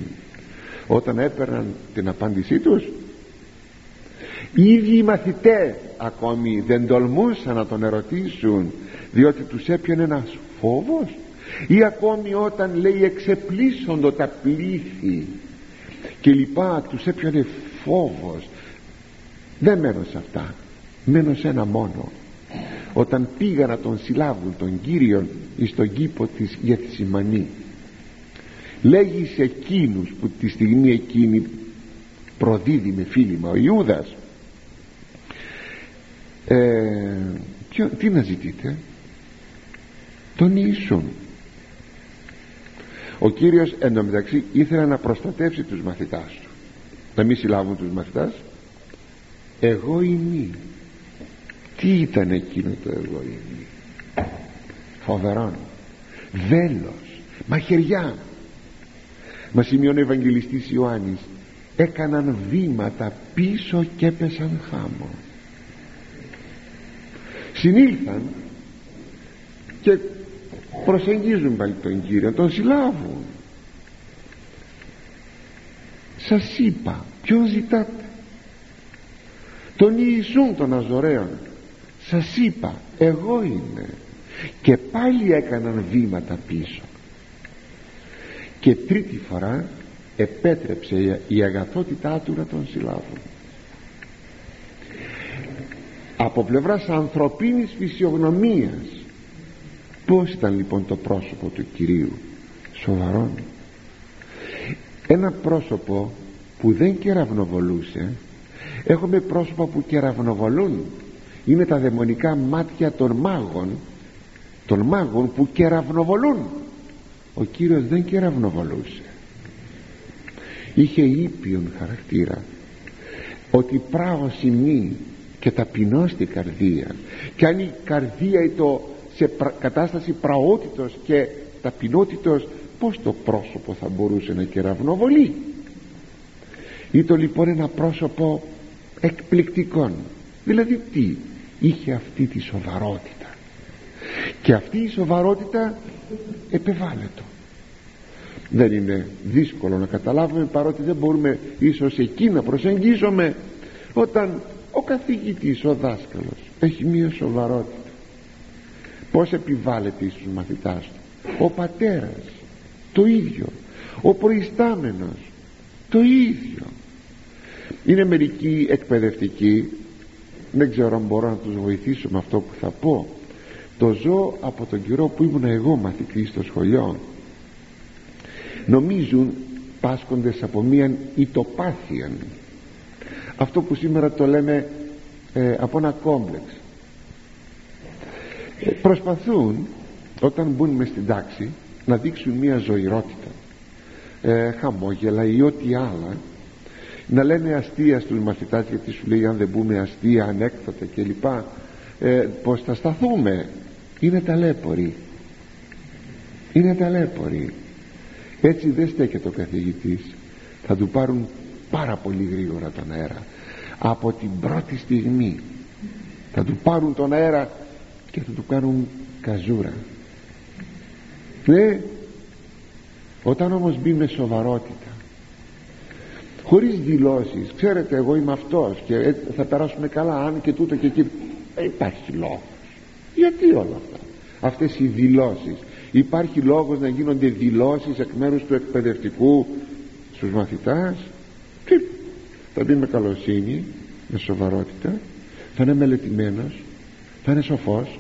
όταν έπαιρναν την απάντησή τους. Οι ίδιοι οι μαθητές ακόμη δεν τολμούσαν να τον ερωτήσουν διότι τους έπιανε ένας φόβος ή ακόμη όταν λέει εξεπλήσοντο τα πλήθη και λοιπά τους έπιανε φόβος. Δεν μένω σε αυτά. Μένω σε ένα μόνο. Όταν πήγα να τον συλλάβουν τον Κύριον εις τον κήπο της Γεθσιμανή λέγεις σε εκείνους που τη στιγμή εκείνη προδίδει με φίλημα ο Ιούδας ε, ποιο, τι να ζητείτε; Τον Ιησούν ο Κύριος εντωμεταξύ ήθελε να προστατεύσει τους μαθητάς του. Να μην συλλάβουν τους μαθητάς. Εγώ είμαι. Τι ήταν εκείνο το εγώ είμαι. Φοβερόν βέλος. Μαχαιριά μα σημειώνει ο Ευαγγελιστής Ιωάννης έκαναν βήματα πίσω και έπεσαν χάμω. Συνήλθαν και προσεγγίζουν πάλι τον Κύριο τον συλλάβουν. Σας είπα ποιον ζητάτε; Τον Ιησούν των Αζωραίων. Σας είπα εγώ είμαι. Και πάλι έκαναν βήματα πίσω. Και τρίτη φορά επέτρεψε η αγαθότητά του να τον συλλάβουν. Από πλευράς ανθρωπίνης φυσιογνωμίας πως ήταν λοιπόν το πρόσωπο του Κυρίου; Σοβαρόν. Ένα πρόσωπο που δεν κεραυνοβολούσε έχουμε πρόσωπα που κεραυνοβολούν. Είναι τα δαιμονικά μάτια των μάγων των μάγων που κεραυνοβολούν. Ο Κύριος δεν κεραυνοβολούσε. Είχε ήπιον χαρακτήρα ότι πράγω σημεί και ταπεινώ στην καρδία. Και αν η καρδία το σε κατάσταση πραότητος και ταπεινότητος πως το πρόσωπο θα μπορούσε να κεραυνοβολεί. Ήταν λοιπόν ένα πρόσωπο εκπληκτικό. Δηλαδή τι είχε αυτή τη σοβαρότητα. Και αυτή η σοβαρότητα επεβάλλεται. Δεν είναι δύσκολο να καταλάβουμε παρότι δεν μπορούμε ίσως εκεί να προσεγγίσουμε όταν ο καθηγητής, ο δάσκαλος έχει μία σοβαρότητα πως επιβάλλεται στους μαθητάς του; Ο πατέρας το ίδιο. Ο προϊστάμενος το ίδιο. Είναι μερικοί εκπαιδευτικοί. Δεν ξέρω αν μπορώ να τους βοηθήσω με αυτό που θα πω. Το ζω από τον καιρό που ήμουν εγώ μαθητής στο σχολείο. Νομίζουν πάσχοντες από μίαν ητοπάθεια αυτό που σήμερα το λέμε ε, από ένα κόμπλεξ. ε, προσπαθούν όταν μπουν μες στην τάξη να δείξουν μια ζωηρότητα. Ε, χαμόγελα ή ό,τι άλλα. Να λένε αστεία στους μαθητάς γιατί σου λέει αν δεν μπούμε αστεία ανέκδοτα κλπ. Ε, πως θα σταθούμε. Είναι ταλέποροι. Είναι ταλέποροι. Έτσι δεν στέκεται ο καθηγητής. Θα του πάρουν πάρα πολύ γρήγορα τον αέρα. Από την πρώτη στιγμή θα του πάρουν τον αέρα και θα του κάνουν καζούρα. Ναι όταν όμως μπει με σοβαρότητα χωρίς δηλώσεις ξέρετε εγώ είμαι αυτός και θα περάσουμε καλά αν και τούτο και εκεί. Ε, υπάρχει λόγος. Γιατί όλα αυτά; Αυτές οι δηλώσεις. Υπάρχει λόγος να γίνονται δηλώσεις εκ μέρους του εκπαιδευτικού στους μαθητάς; Τι; Θα μπει με καλοσύνη με σοβαρότητα θα είναι μελετημένος θα είναι σοφός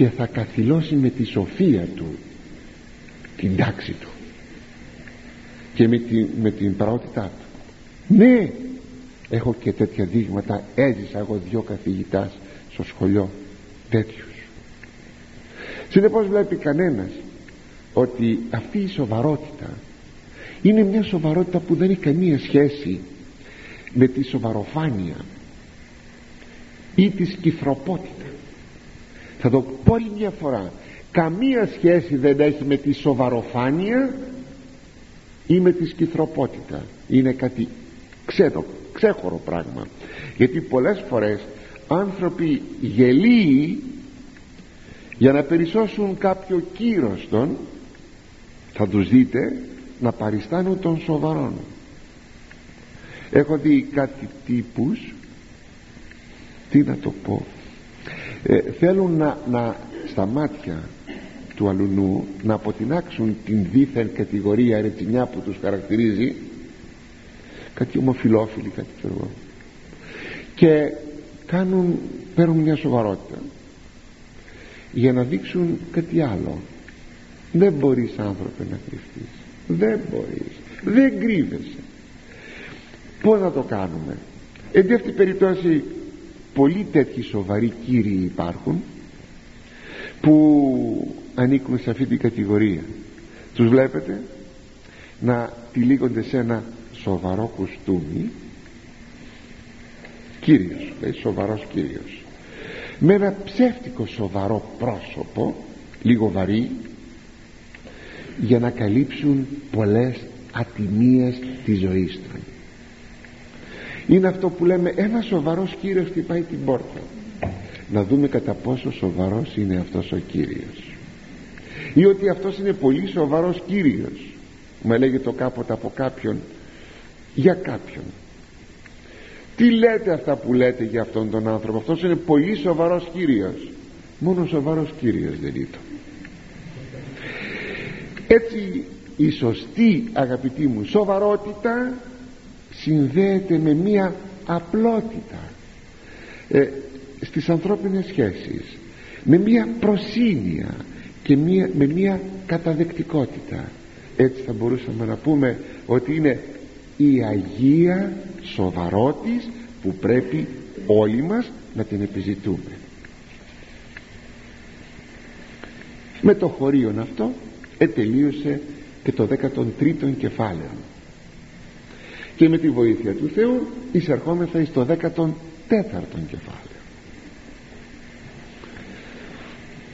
και θα καθυλώσει με τη σοφία του την τάξη του και με την, με την του. Ναι έχω και τέτοια δείγματα. Έζησα εγώ δυο καθηγητάς στο σχολείο τέτοιους. Συνεπώς βλέπει κανένας ότι αυτή η σοβαρότητα είναι μια σοβαρότητα που δεν έχει καμία σχέση με τη σοβαροφάνεια ή τη σκυθροπότητα θα το πω άλλη μια φορά. Καμία σχέση δεν έχει με τη σοβαροφάνεια ή με τη σκυθροπότητα. Είναι κάτι ξέδο, ξέχωρο πράγμα. Γιατί πολλές φορές άνθρωποι γελίοι για να περισσώσουν κάποιο κύρος των θα τους δείτε να παριστάνουν των σοβαρών έχω δει κάτι τύπους τι να το πω ε, θέλουν να, να στα μάτια του αλουνού να αποτινάξουν την δίθεν κατηγορία ρετσινιά που τους χαρακτηρίζει. Κάτι ομοφιλόφιλοι κάτι ξέρω και κάνουν παίρνουν μια σοβαρότητα για να δείξουν κάτι άλλο. Δεν μπορείς άνθρωπε να κρυφτείς. Δεν μπορείς. Δεν κρύβεσαι. Πως να το κάνουμε. Εν αυτή περιπτώσει πολλοί τέτοιοι σοβαροί κύριοι υπάρχουν που ανήκουν σε αυτή την κατηγορία. Τους βλέπετε να τυλίγονται σε ένα σοβαρό κουστούμι. Κύριος λέει σοβαρός κύριος. Με ένα ψεύτικο σοβαρό πρόσωπο λίγο βαρύ για να καλύψουν πολλές ατιμίες της ζωής του είναι αυτό που λέμε ένα σοβαρός κύριος χτυπάει την πόρτα να δούμε κατά πόσο σοβαρός είναι αυτός ο Κύριος. Ή ότι αυτός είναι πολύ σοβαρός Κύριος. Μου έλεγε το κάποτε από κάποιον για κάποιον τι λέτε αυτά που λέτε για αυτόν τον άνθρωπο; Αυτός είναι πολύ σοβαρός Κύριος. Μόνο σοβαρός Κύριος δεν είναι έτσι η σωστή αγαπητή μου σοβαρότητα συνδέεται με μία απλότητα ε, στις ανθρώπινες σχέσεις με μία προσύνια και μία, με μία καταδεκτικότητα. Έτσι θα μπορούσαμε να πούμε ότι είναι η Αγία σοβαρότης που πρέπει όλοι μας να την επιζητούμε. Με το χωρίον αυτό ετελείωσε και το 13ο κεφάλαιο και με τη βοήθεια του Θεού εισερχόμεθα στο 14ο κεφάλαιο.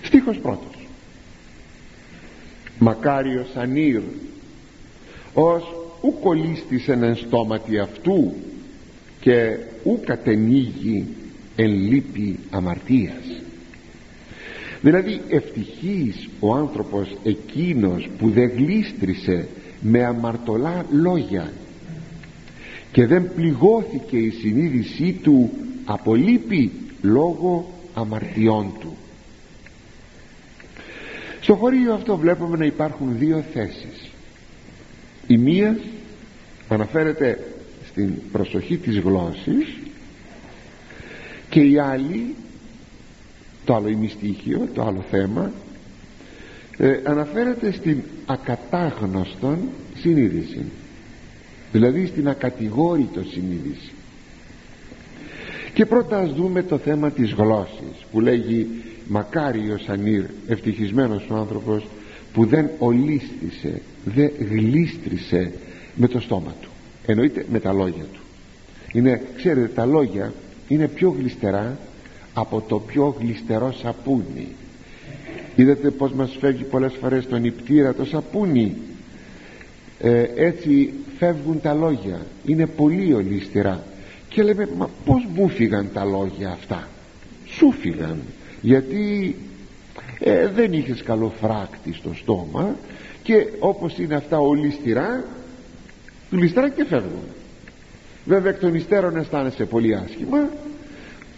Στίχος πρώτος. Μακάριος ανήρ ως ου κολλίστησεν εν στόματι αυτού και ου κατενίγει εν λύπη αμαρτίας δηλαδή ευτυχής ο άνθρωπος εκείνος που δεν γλίστρισε με αμαρτωλά λόγια και δεν πληγώθηκε η συνείδησή του από λύπη λόγω αμαρτιών του. Στο χωρίο αυτό βλέπουμε να υπάρχουν δύο θέσεις. Η μία αναφέρεται στην προσοχή της γλώσσης και η άλλη το άλλο ημιστήχιο, το άλλο θέμα ε, αναφέρεται στην ακατάγνωστον συνείδηση δηλαδή στην ακατηγόρητο συνείδηση. Και πρώτα ας δούμε το θέμα της γλώσσης που λέγει μακάριος ανήρ ευτυχισμένος ο άνθρωπος που δεν ολίστησε δεν γλίστρισε με το στόμα του εννοείται με τα λόγια του. Είναι, ξέρετε τα λόγια είναι πιο γλιστερά από το πιο γλιστερό σαπούνι. Είδατε πως μας φεύγει πολλές φορές τον νηπτήρα το σαπούνι ε, έτσι φεύγουν τα λόγια. Είναι πολύ ολίστερα και λέμε μα πως μου φύγαν τα λόγια αυτά; Σου φύγαν. Γιατί ε, δεν είχες καλό φράκτη στο στόμα και όπως είναι αυτά ολίστερα γλιστρά και φεύγουν. Βέβαια εκ των υστέρων αισθάνεσαι πολύ άσχημα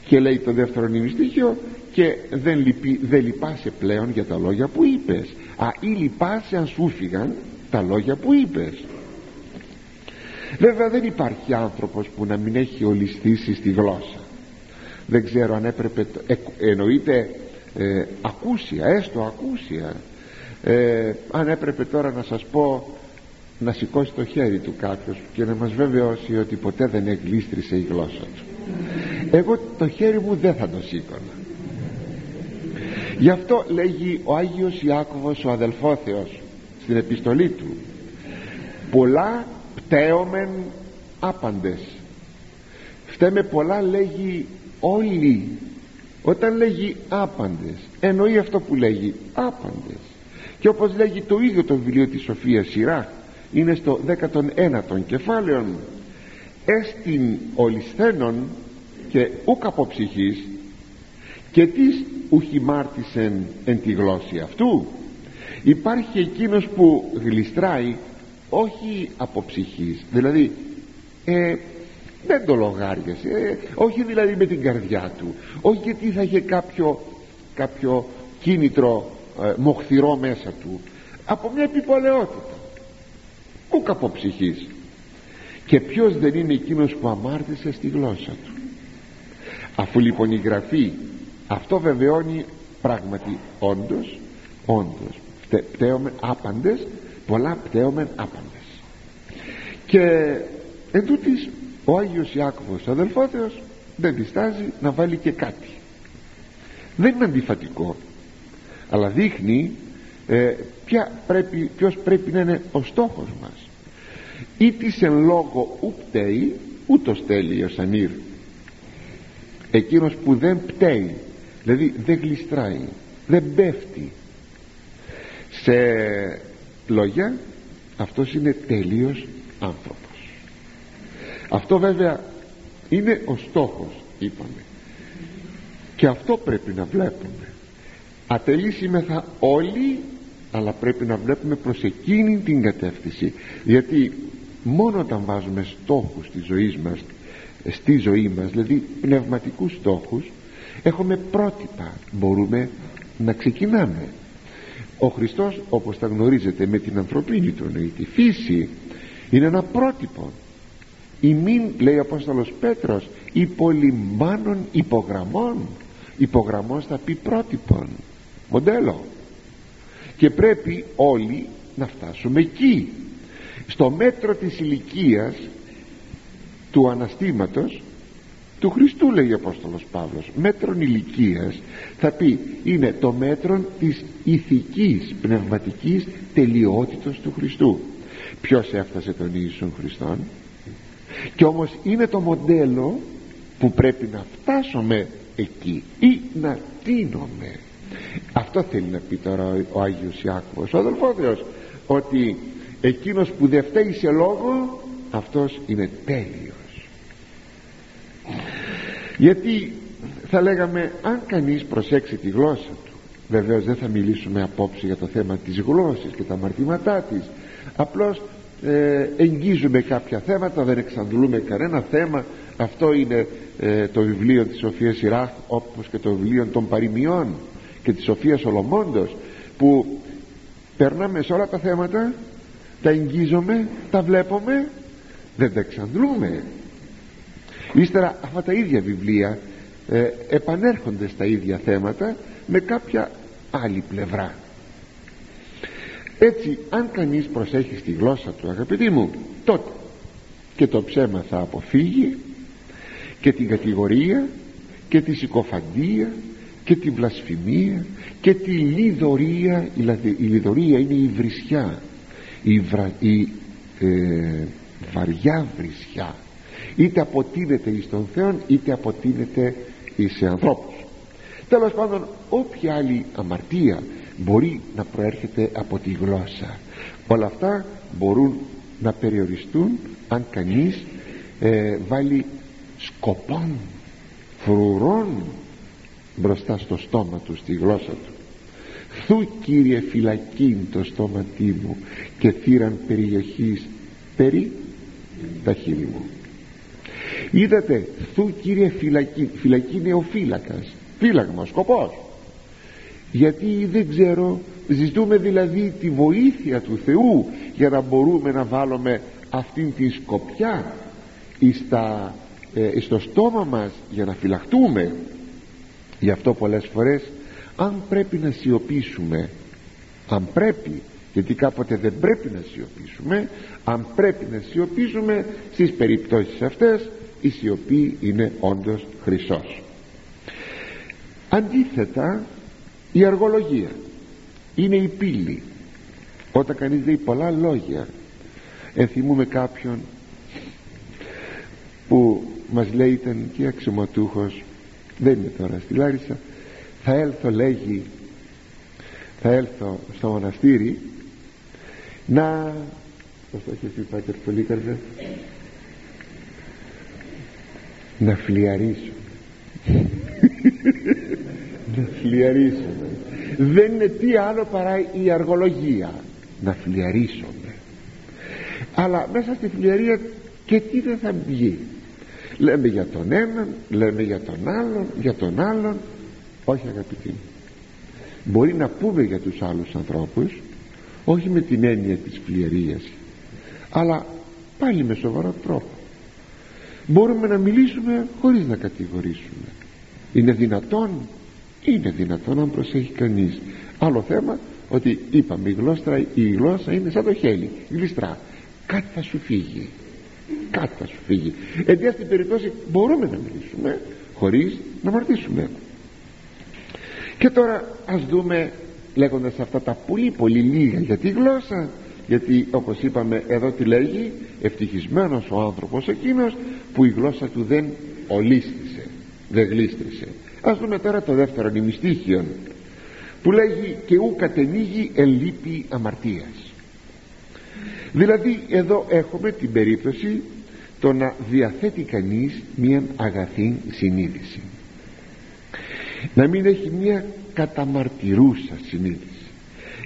και λέει το δεύτερο νημιστήχιο και δεν, λυπη, δεν λυπάσαι πλέον για τα λόγια που είπες. Α ή λυπάσαι αν σου φύγαν τα λόγια που είπες. Βέβαια δεν υπάρχει άνθρωπος που να μην έχει ολιστήσει στη γλώσσα. Δεν ξέρω αν έπρεπε ε, εννοείται ε, ακούσια έστω ακούσια. Ε, αν έπρεπε τώρα να σας πω να σηκώσει το χέρι του κάποιος και να μας βεβαιώσει ότι ποτέ δεν εγλίστρισε η γλώσσα του. Εγώ το χέρι μου δεν θα το σήκωνα. Γι' αυτό λέγει ο Άγιος Ιάκωβος ο αδελφόθεος στην επιστολή του. Πολλά πτέωμεν άπαντες. Φταίμε πολλά λέγει όλοι. Όταν λέγει άπαντες εννοεί αυτό που λέγει άπαντες. Και όπως λέγει το ίδιο το βιβλίο της Σοφίας Σειρά είναι στο 19ο κεφάλαιο έστιν ολισθένων και ούκ από ψυχής και τις ουχημάρτησεν εν τη γλώσση αυτού υπάρχει εκείνος που γλιστράει όχι από ψυχής. Δηλαδή ε, δεν το λογάριασε. Ε, όχι δηλαδή με την καρδιά του. Όχι γιατί θα είχε κάποιο, κάποιο κίνητρο ε, μοχθηρό μέσα του. Από μια επιπολαιότητα. Ούκ από ψυχής. Και ποιος δεν είναι εκείνος που αμάρτησε στη γλώσσα του. Αφού λοιπόν η γραφή αυτό βεβαιώνει πράγματι όντως όντως πτέωμεν άπαντες πολλά πτέωμεν άπαντες. Και εν τούτης, ο Άγιος Ιάκωβος ο αδελφότερος δεν διστάζει να βάλει και κάτι. Δεν είναι αντιφατικό αλλά δείχνει ε, ποια πρέπει, ποιος πρέπει να είναι ο στόχος μας. Ή της εν λόγω ουκτέει ούτως τέλειος ανήρ εκείνος που δεν πταίει δηλαδή δεν γλιστράει δεν πέφτει σε λόγια αυτός είναι τέλειος άνθρωπος. Αυτό βέβαια είναι ο στόχος είπαμε. Και αυτό πρέπει να βλέπουμε. Ατελείς όλοι αλλά πρέπει να βλέπουμε προς εκείνη την κατεύθυνση. Γιατί μόνο όταν βάζουμε στόχους στη ζωή μας στη ζωή μας δηλαδή πνευματικούς στόχους έχουμε πρότυπα. Μπορούμε να ξεκινάμε ο Χριστός όπως τα γνωρίζετε με την ανθρωπίνη του εννοεί τη φύση είναι ένα πρότυπο. Η μην λέει ο Απόστολος Πέτρος υπολυμάνων υπογραμμών υπογραμμών θα πει πρότυπον μοντέλο. Και πρέπει όλοι να φτάσουμε εκεί. Στο μέτρο της ηλικίας του αναστήματος του Χριστού λέει ο Απόστολος Παύλος μέτρον ηλικίας θα πει είναι το μέτρο της ηθικής πνευματικής τελειότητος του Χριστού. Ποιος έφτασε τον Ιησούν Χριστόν; Και όμως είναι το μοντέλο που πρέπει να φτάσουμε εκεί ή να τίνουμε. Αυτό θέλει να πει τώρα ο Άγιος Ιάκωβος ο αδελφόδιος ότι εκείνος που δεν φταίει σε λόγο αυτός είναι τέλειος γιατί θα λέγαμε αν κανείς προσέξει τη γλώσσα του βεβαίως δεν θα μιλήσουμε απόψε για το θέμα της γλώσσης και τα αμαρτήματά της. Απλώς ε, εγγίζουμε κάποια θέματα δεν εξαντλούμε κανένα θέμα. Αυτό είναι ε, το βιβλίο της Σοφίας Σιράχ όπως και το βιβλίο των παροιμιών και της Σοφίας Ολομόντος που περνάμε σε όλα τα θέματα τα εγγίζουμε τα βλέπουμε δεν τα εξαντλούμε ύστερα αυτά τα ίδια βιβλία ε, επανέρχονται στα ίδια θέματα με κάποια άλλη πλευρά. Έτσι αν κανείς προσέχει στη γλώσσα του αγαπητοί μου τότε και το ψέμα θα αποφύγει και την κατηγορία και τη συκοφαντία και τη βλασφημία και τη λιδωρία δηλαδή η λιδωρία είναι η βρισιά η, η ε, βαριά βρισιά είτε αποτείνεται εις τον Θεό είτε αποτείνεται εις ανθρώπους. Τέλος πάντων όποια άλλη αμαρτία μπορεί να προέρχεται από τη γλώσσα. Όλα αυτά μπορούν να περιοριστούν αν κανείς ε, βάλει σκοπών φρουρών μπροστά στο στόμα του στη γλώσσα του. Θου Κύριε φυλακήν το στόμα μου και θύραν περιοχής περί τα χείλη μου είδατε Θου Κύριε φυλακή φυλακή είναι ο φύλακας φύλαγμα σκοπός. Γιατί δεν ξέρω ζητούμε δηλαδή τη βοήθεια του Θεού για να μπορούμε να βάλουμε αυτήν τη σκοπιά στα, ε, στο στόμα μας για να φυλαχτούμε. Γι' αυτό πολλές φορές αν πρέπει να σιωπήσουμε αν πρέπει γιατί κάποτε δεν πρέπει να σιωπήσουμε αν πρέπει να σιωπήσουμε στις περιπτώσεις αυτές η σιωπή είναι όντως χρυσός. Αντίθετα η αργολογία είναι η πύλη. Όταν κανείς λέει πολλά λόγια ενθυμούμε κάποιον που μας λέει ήταν και αξιωματούχος δεν είναι τώρα στη Λάρισα θα έλθω λέγει θα έλθω στο μοναστήρι να πως το έχεις πει Πάτερ Πολύκαρδες να φλιαρίσω. Να φλιαρίσουμε δεν είναι τι άλλο παρά η αργολογία. Να φλιαρίσουμε αλλά μέσα στη φλιαρία και τι δεν θα βγει. Λέμε για τον έναν λέμε για τον άλλον για τον άλλον. Όχι αγαπητοί. Μπορεί να πούμε για τους άλλους ανθρώπους όχι με την έννοια της φλιαρίας αλλά πάλι με σοβαρό τρόπο μπορούμε να μιλήσουμε χωρίς να κατηγορήσουμε. Είναι δυνατόν; Είναι δυνατόν αν προσέχει κανείς. Άλλο θέμα ότι είπαμε η γλώσσα, η γλώσσα είναι σαν το χέλι γλιστρά. Κάτι θα σου φύγει. Κάτι θα σου φύγει. Εν στην περίπτωση μπορούμε να μιλήσουμε χωρίς να μαρτήσουμε. Και τώρα ας δούμε λέγοντας αυτά τα πολύ πολύ λίγα για τη γλώσσα γιατί όπως είπαμε εδώ τι λέγει; Ευτυχισμένος ο άνθρωπος εκείνος που η γλώσσα του δεν ολίστησε δεν γλίστρισε ας δούμε τώρα το δεύτερο νημιστήχιο που λέγει και ου κατενίγει ελίπη αμαρτίας δηλαδή εδώ έχουμε την περίπτωση το να διαθέτει κανείς μια αγαθή συνείδηση. Να μην έχει μια καταμαρτυρούσα συνείδηση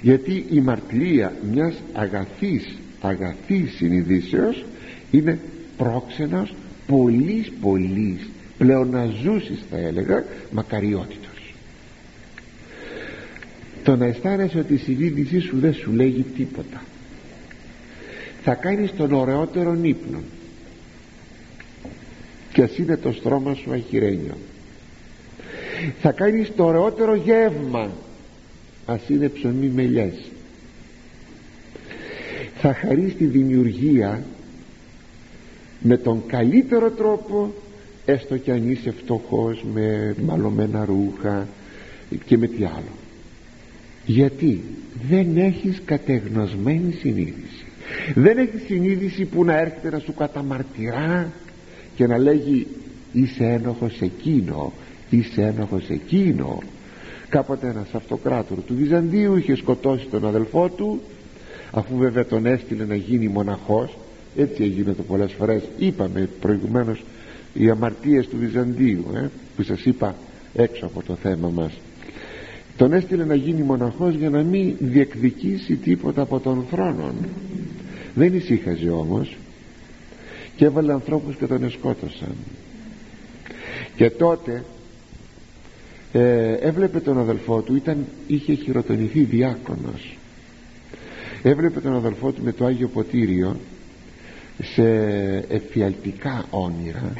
γιατί η μαρτυρία μιας αγαθής αγαθής συνειδήσεως είναι πρόξενος πολλής πολλής πλεοναζούσης θα έλεγα μακαριότητος. Το να αισθάνεσαι ότι η συνείδησή σου δεν σου λέγει τίποτα. Θα κάνεις τον ωραιότερο ύπνο. Και ας είναι το στρώμα σου αχυρένιο. Θα κάνεις το ωραιότερο γεύμα ας είναι ψωμί μελιές θα χαρείς τη δημιουργία με τον καλύτερο τρόπο έστω κι αν είσαι φτωχός με μαλωμένα ρούχα και με τι άλλο. Γιατί δεν έχεις κατεγνωσμένη συνείδηση. Δεν έχεις συνείδηση που να έρχεται να σου καταμαρτυρά και να λέγει είσαι ένοχος εκείνο είσαι ένοχος εκείνο κάποτε ένας αυτοκράτορ του Βυζαντίου είχε σκοτώσει τον αδελφό του αφού βέβαια τον έστειλε να γίνει μοναχός. Έτσι έγινε το πολλές φορές. Είπαμε προηγουμένως οι αμαρτίες του Βυζαντίου ε, που σας είπα έξω από το θέμα μας. Τον έστειλε να γίνει μοναχός για να μην διεκδικήσει τίποτα από τον θρόνο δεν ησύχαζε όμως και έβαλε ανθρώπους και τον εσκότωσαν. Και τότε ε, έβλεπε τον αδελφό του ήταν, είχε χειροτονηθεί διάκονος. Έβλεπε τον αδελφό του με το Άγιο Ποτήριο σε εφιαλτικά όνειρα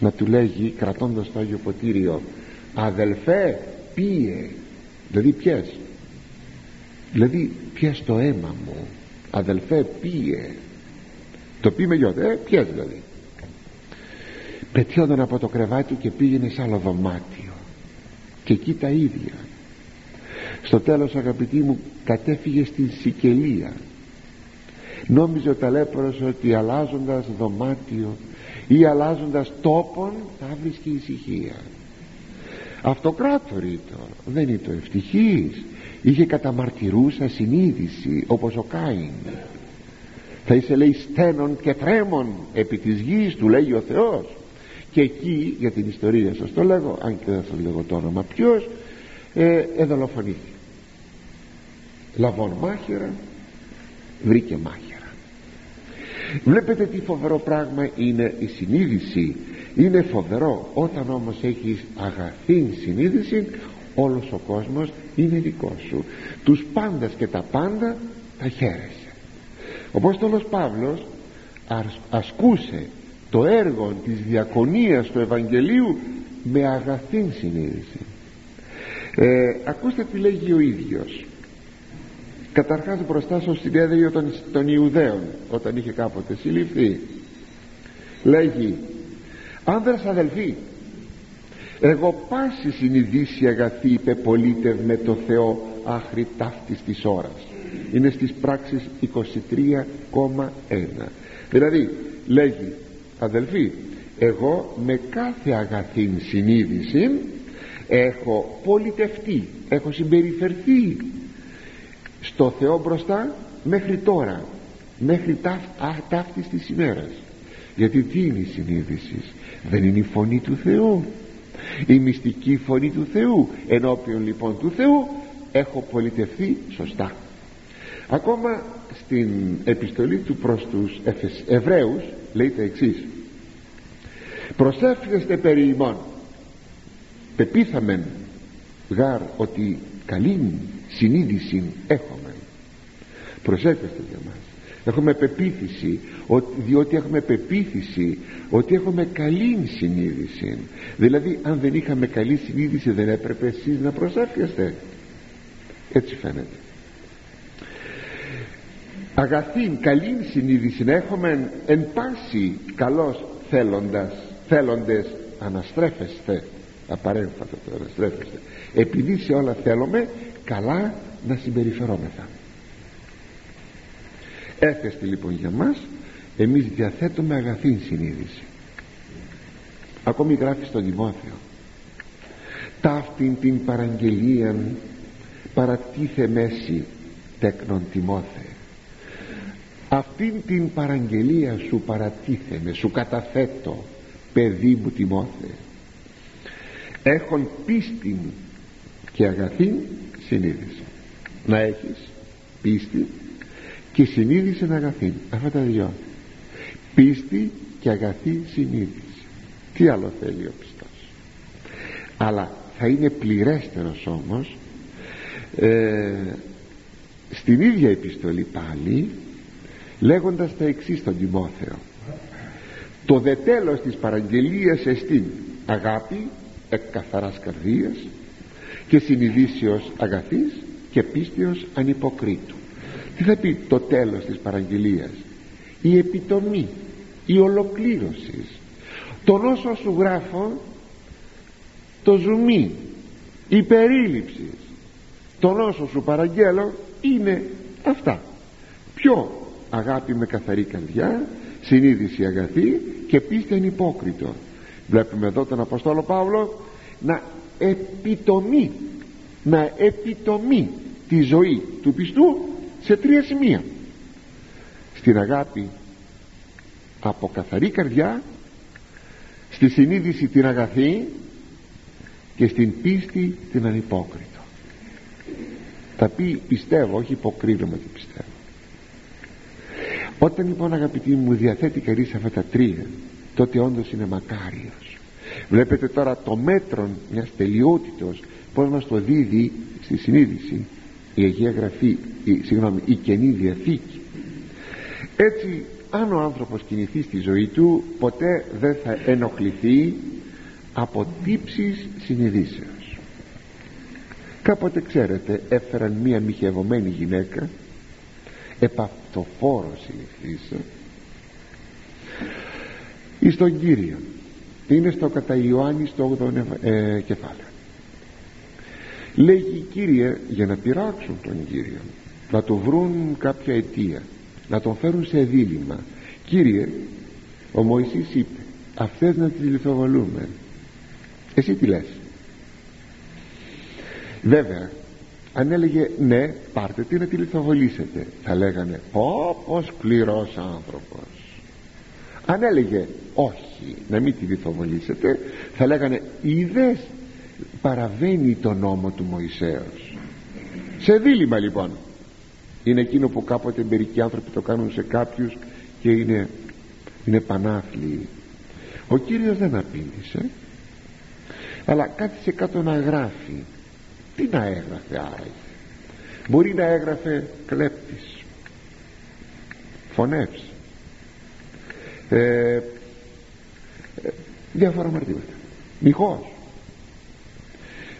να του λέγει κρατώντας το Άγιο Ποτήριο αδελφέ πίε δηλαδή πιες. Δηλαδή πιες το αίμα μου. Αδελφέ πίε το πει με γιώτα ε πιες δηλαδή. Πετιόταν από το κρεβάτι του και πήγαινε σε άλλο δωμάτιο και εκεί τα ίδια. Στο τέλος αγαπητοί μου κατέφυγε στην Σικελία. Νόμιζε ο ταλέπορος ότι αλλάζοντας δωμάτιο ή αλλάζοντας τόπον θα βρίσκει ησυχία. Αυτοκράτορη δεν είναι το ευτυχής. Είχε καταμαρτυρούσα συνείδηση όπως ο Κάιν. Θα είσαι λέει στένων και τρέμων επί της γης του λέγει ο Θεός και εκεί για την ιστορία σας το λέγω αν και δεν σας λέγω το όνομα ποιος ε, εδολοφονήθηκε λαβών μάχαιρα βρήκε μάχαιρα. Βλέπετε τι φοβερό πράγμα είναι η συνείδηση. Είναι φοβερό. Όταν όμως έχεις αγαθή συνείδηση όλος ο κόσμος είναι δικός σου. Τους πάντας και τα πάντα τα χαίρεσαι. Ο Απόστολος Παύλος ασκούσε το έργο της διακονίας του Ευαγγελίου με αγαθή συνείδηση. Ε, ακούστε τι λέγει ο ίδιος. Καταρχάς μπροστά στο συνέδριο των, των Ιουδαίων όταν είχε κάποτε συλληφθεί λέγει άνδρας αδελφοί εγώ πάση συνειδήσει αγαθή υπεπολίτευ με το Θεό άχρη ταύτης της ώρας είναι στις πράξεις 23,1 δηλαδή λέγει αδελφοί εγώ με κάθε αγαθήν συνείδηση έχω πολιτευτεί έχω συμπεριφερθεί στο Θεό μπροστά μέχρι τώρα μέχρι ταύ, ταύτης της ημέρας. Γιατί τι είναι η συνείδηση; Δεν είναι η φωνή του Θεού. Η μυστική φωνή του Θεού. Ενώπιον λοιπόν του Θεού έχω πολιτευθεί σωστά. Ακόμα στην επιστολή του προς τους Εβραίους λέει τα εξής. Προσεύχεστε περί ημών. Πεπίθαμεν γάρ ότι καλή συνείδηση έχουμε προσεύχεστε για μας. Έχουμε πεποίθηση ότι, διότι έχουμε πεποίθηση ότι έχουμε καλή συνείδηση δηλαδή αν δεν είχαμε καλή συνείδηση δεν έπρεπε εσείς να προσεύχεστε. Έτσι φαίνεται αγαθήν καλή συνείδηση να έχουμε εν πάση καλός θέλοντας θέλοντες αναστρέφεστε. Απαρέμφατο το αναστρέφεστε. Επειδή σε όλα θέλουμε καλά να συμπεριφερόμεθα. Έφεστη λοιπόν για μας εμείς διαθέτουμε αγαθή συνείδηση. Ακόμη γράφει στον Τιμόθεο. Ταύτην την παραγγελία παρατίθε μέση τέκνον Τιμόθε αυτήν την παραγγελία σου παρατίθεμαι σου καταθέτω παιδί μου Τιμόθε. Έχουν πίστη και αγαθή συνείδηση να έχεις πίστη και συνείδηση αγαθή αυτά τα δυο. Πίστη και αγαθή συνείδηση. Τι άλλο θέλει ο πιστός. Αλλά θα είναι πληρέστερος όμως ε, στην ίδια επιστολή πάλι λέγοντας τα εξής στον Τιμόθεο. Το δε τέλος της παραγγελίας εστίν αγάπη εκ καθαράς καρδίας και συνειδήσεως αγαθής και πίστεως ανυποκρίτου τι θα πει το τέλος της παραγγελίας; Η επιτομή η ολοκλήρωση. Τον όσο σου γράφω το ζουμί η περίληψη. Τον όσο σου παραγγέλω είναι αυτά. Ποιο; Αγάπη με καθαρή καρδιά συνείδηση αγαθή και πίστη ανυπόκριτο. Βλέπουμε εδώ τον Αποστόλο Παύλο να επιτομεί να επιτομεί τη ζωή του πιστού σε τρία σημεία. Στην αγάπη από καθαρή καρδιά στη συνείδηση την αγαθή και στην πίστη την ανυπόκριτο. Θα πει πιστεύω όχι υποκρίνομαι ότι πιστεύω όταν λοιπόν αγαπητοί μου διαθέτει κανείς αυτά τα τρία τότε όντως είναι μακάριος. Βλέπετε τώρα το μέτρο μιας τελειότητος πως μας το δίδει στη συνείδηση η Αγία Γραφή η, συγγνώμη, η Καινή Διαθήκη. Έτσι αν ο άνθρωπος κινηθεί στη ζωή του ποτέ δεν θα ενοχληθεί από τύψεις συνειδήσεως. Κάποτε ξέρετε έφεραν μία μοιχευωμένη γυναίκα επαυτοφόρο συλληφθήσα εις τον Κύριο είναι στο κατά Ιωάννη στο 8ο ε, κεφάλαιο. Λέγει Κύριε για να πειράξουν τον Κύριο να του βρουν κάποια αιτία να τον φέρουν σε δίλημα. Κύριε ο Μωυσής είπε αυτές να τις λιθοβολούμε. Εσύ τι λες; Βέβαια αν έλεγε ναι πάρτε τι να τη λιθοβολήσετε θα λέγανε. Πω πως σκληρός άνθρωπος αν έλεγε όχι να μην τη λιθοβολήσετε θα λέγανε. Είδες παραβαίνει το νόμο του Μωυσέως σε δίλημα λοιπόν. Είναι εκείνο που κάποτε μερικοί άνθρωποι το κάνουν σε κάποιους και είναι, είναι πανάθλιοι. Ο Κύριος δεν απείλησε αλλά κάθισε κάτω να γράφει τι να έγραφε άραγε μπορεί να έγραφε κλέπτης φωνεύς ε, ε, διάφορα μαρτήματα. Μυχός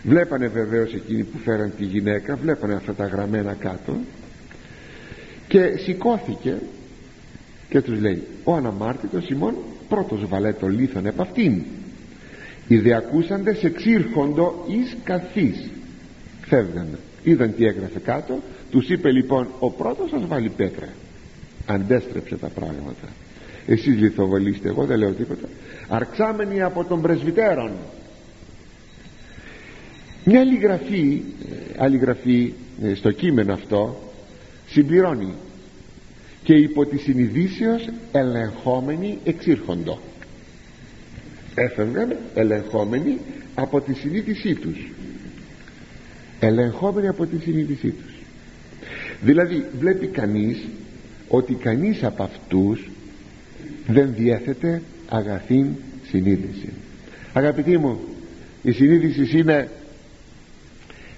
βλέπανε βεβαίως εκείνοι που φέραν τη γυναίκα βλέπανε αυτά τα γραμμένα κάτω και σηκώθηκε και τους λέει ο αναμάρτητος ημών πρώτος βαλέ το λίθον επ' αυτήν. Οι δε ακούσαντες εξήρχοντο εις καθής φεύγαν είδαν τι έγραφε κάτω. Τους είπε λοιπόν ο πρώτος σας βάλει πέτρα αντέστρεψε τα πράγματα. Εσείς λιθοβολήστε εγώ δεν λέω τίποτα. Αρξάμενοι από τον πρεσβυτέρων μια άλλη γραφή, άλλη γραφή ε, στο κείμενο αυτό συμπληρώνει. Και υπό τη συνειδήσεως ελεγχόμενοι εξήρχοντο έφευγαν ελεγχόμενοι από τη συνείδησή τους ελεγχόμενοι από τη συνείδησή τους. Δηλαδή βλέπει κανείς ότι κανείς από αυτούς δεν διέθετε αγαθήν συνείδηση. Αγαπητοί μου η συνείδησης είναι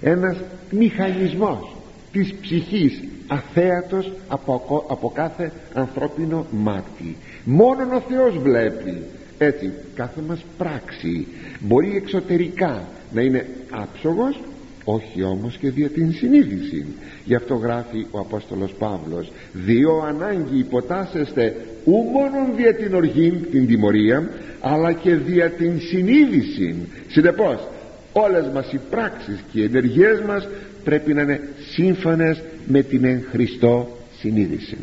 ένας μηχανισμός της ψυχής αθέατος από, από κάθε ανθρώπινο μάτι. Μόνον ο Θεός βλέπει. Έτσι κάθε μας πράξη μπορεί εξωτερικά να είναι άψογος όχι όμως και δια την συνείδηση. Γι' αυτό γράφει ο Απόστολος Παύλος δύο ανάγκη υποτάσσεστε ου μόνον δια την οργή την τιμωρία αλλά και δια την συνείδηση. Συνεπώς όλες μας οι πράξεις και οι ενεργειές μας πρέπει να είναι σύμφωνες με την εν Χριστώ συνείδηση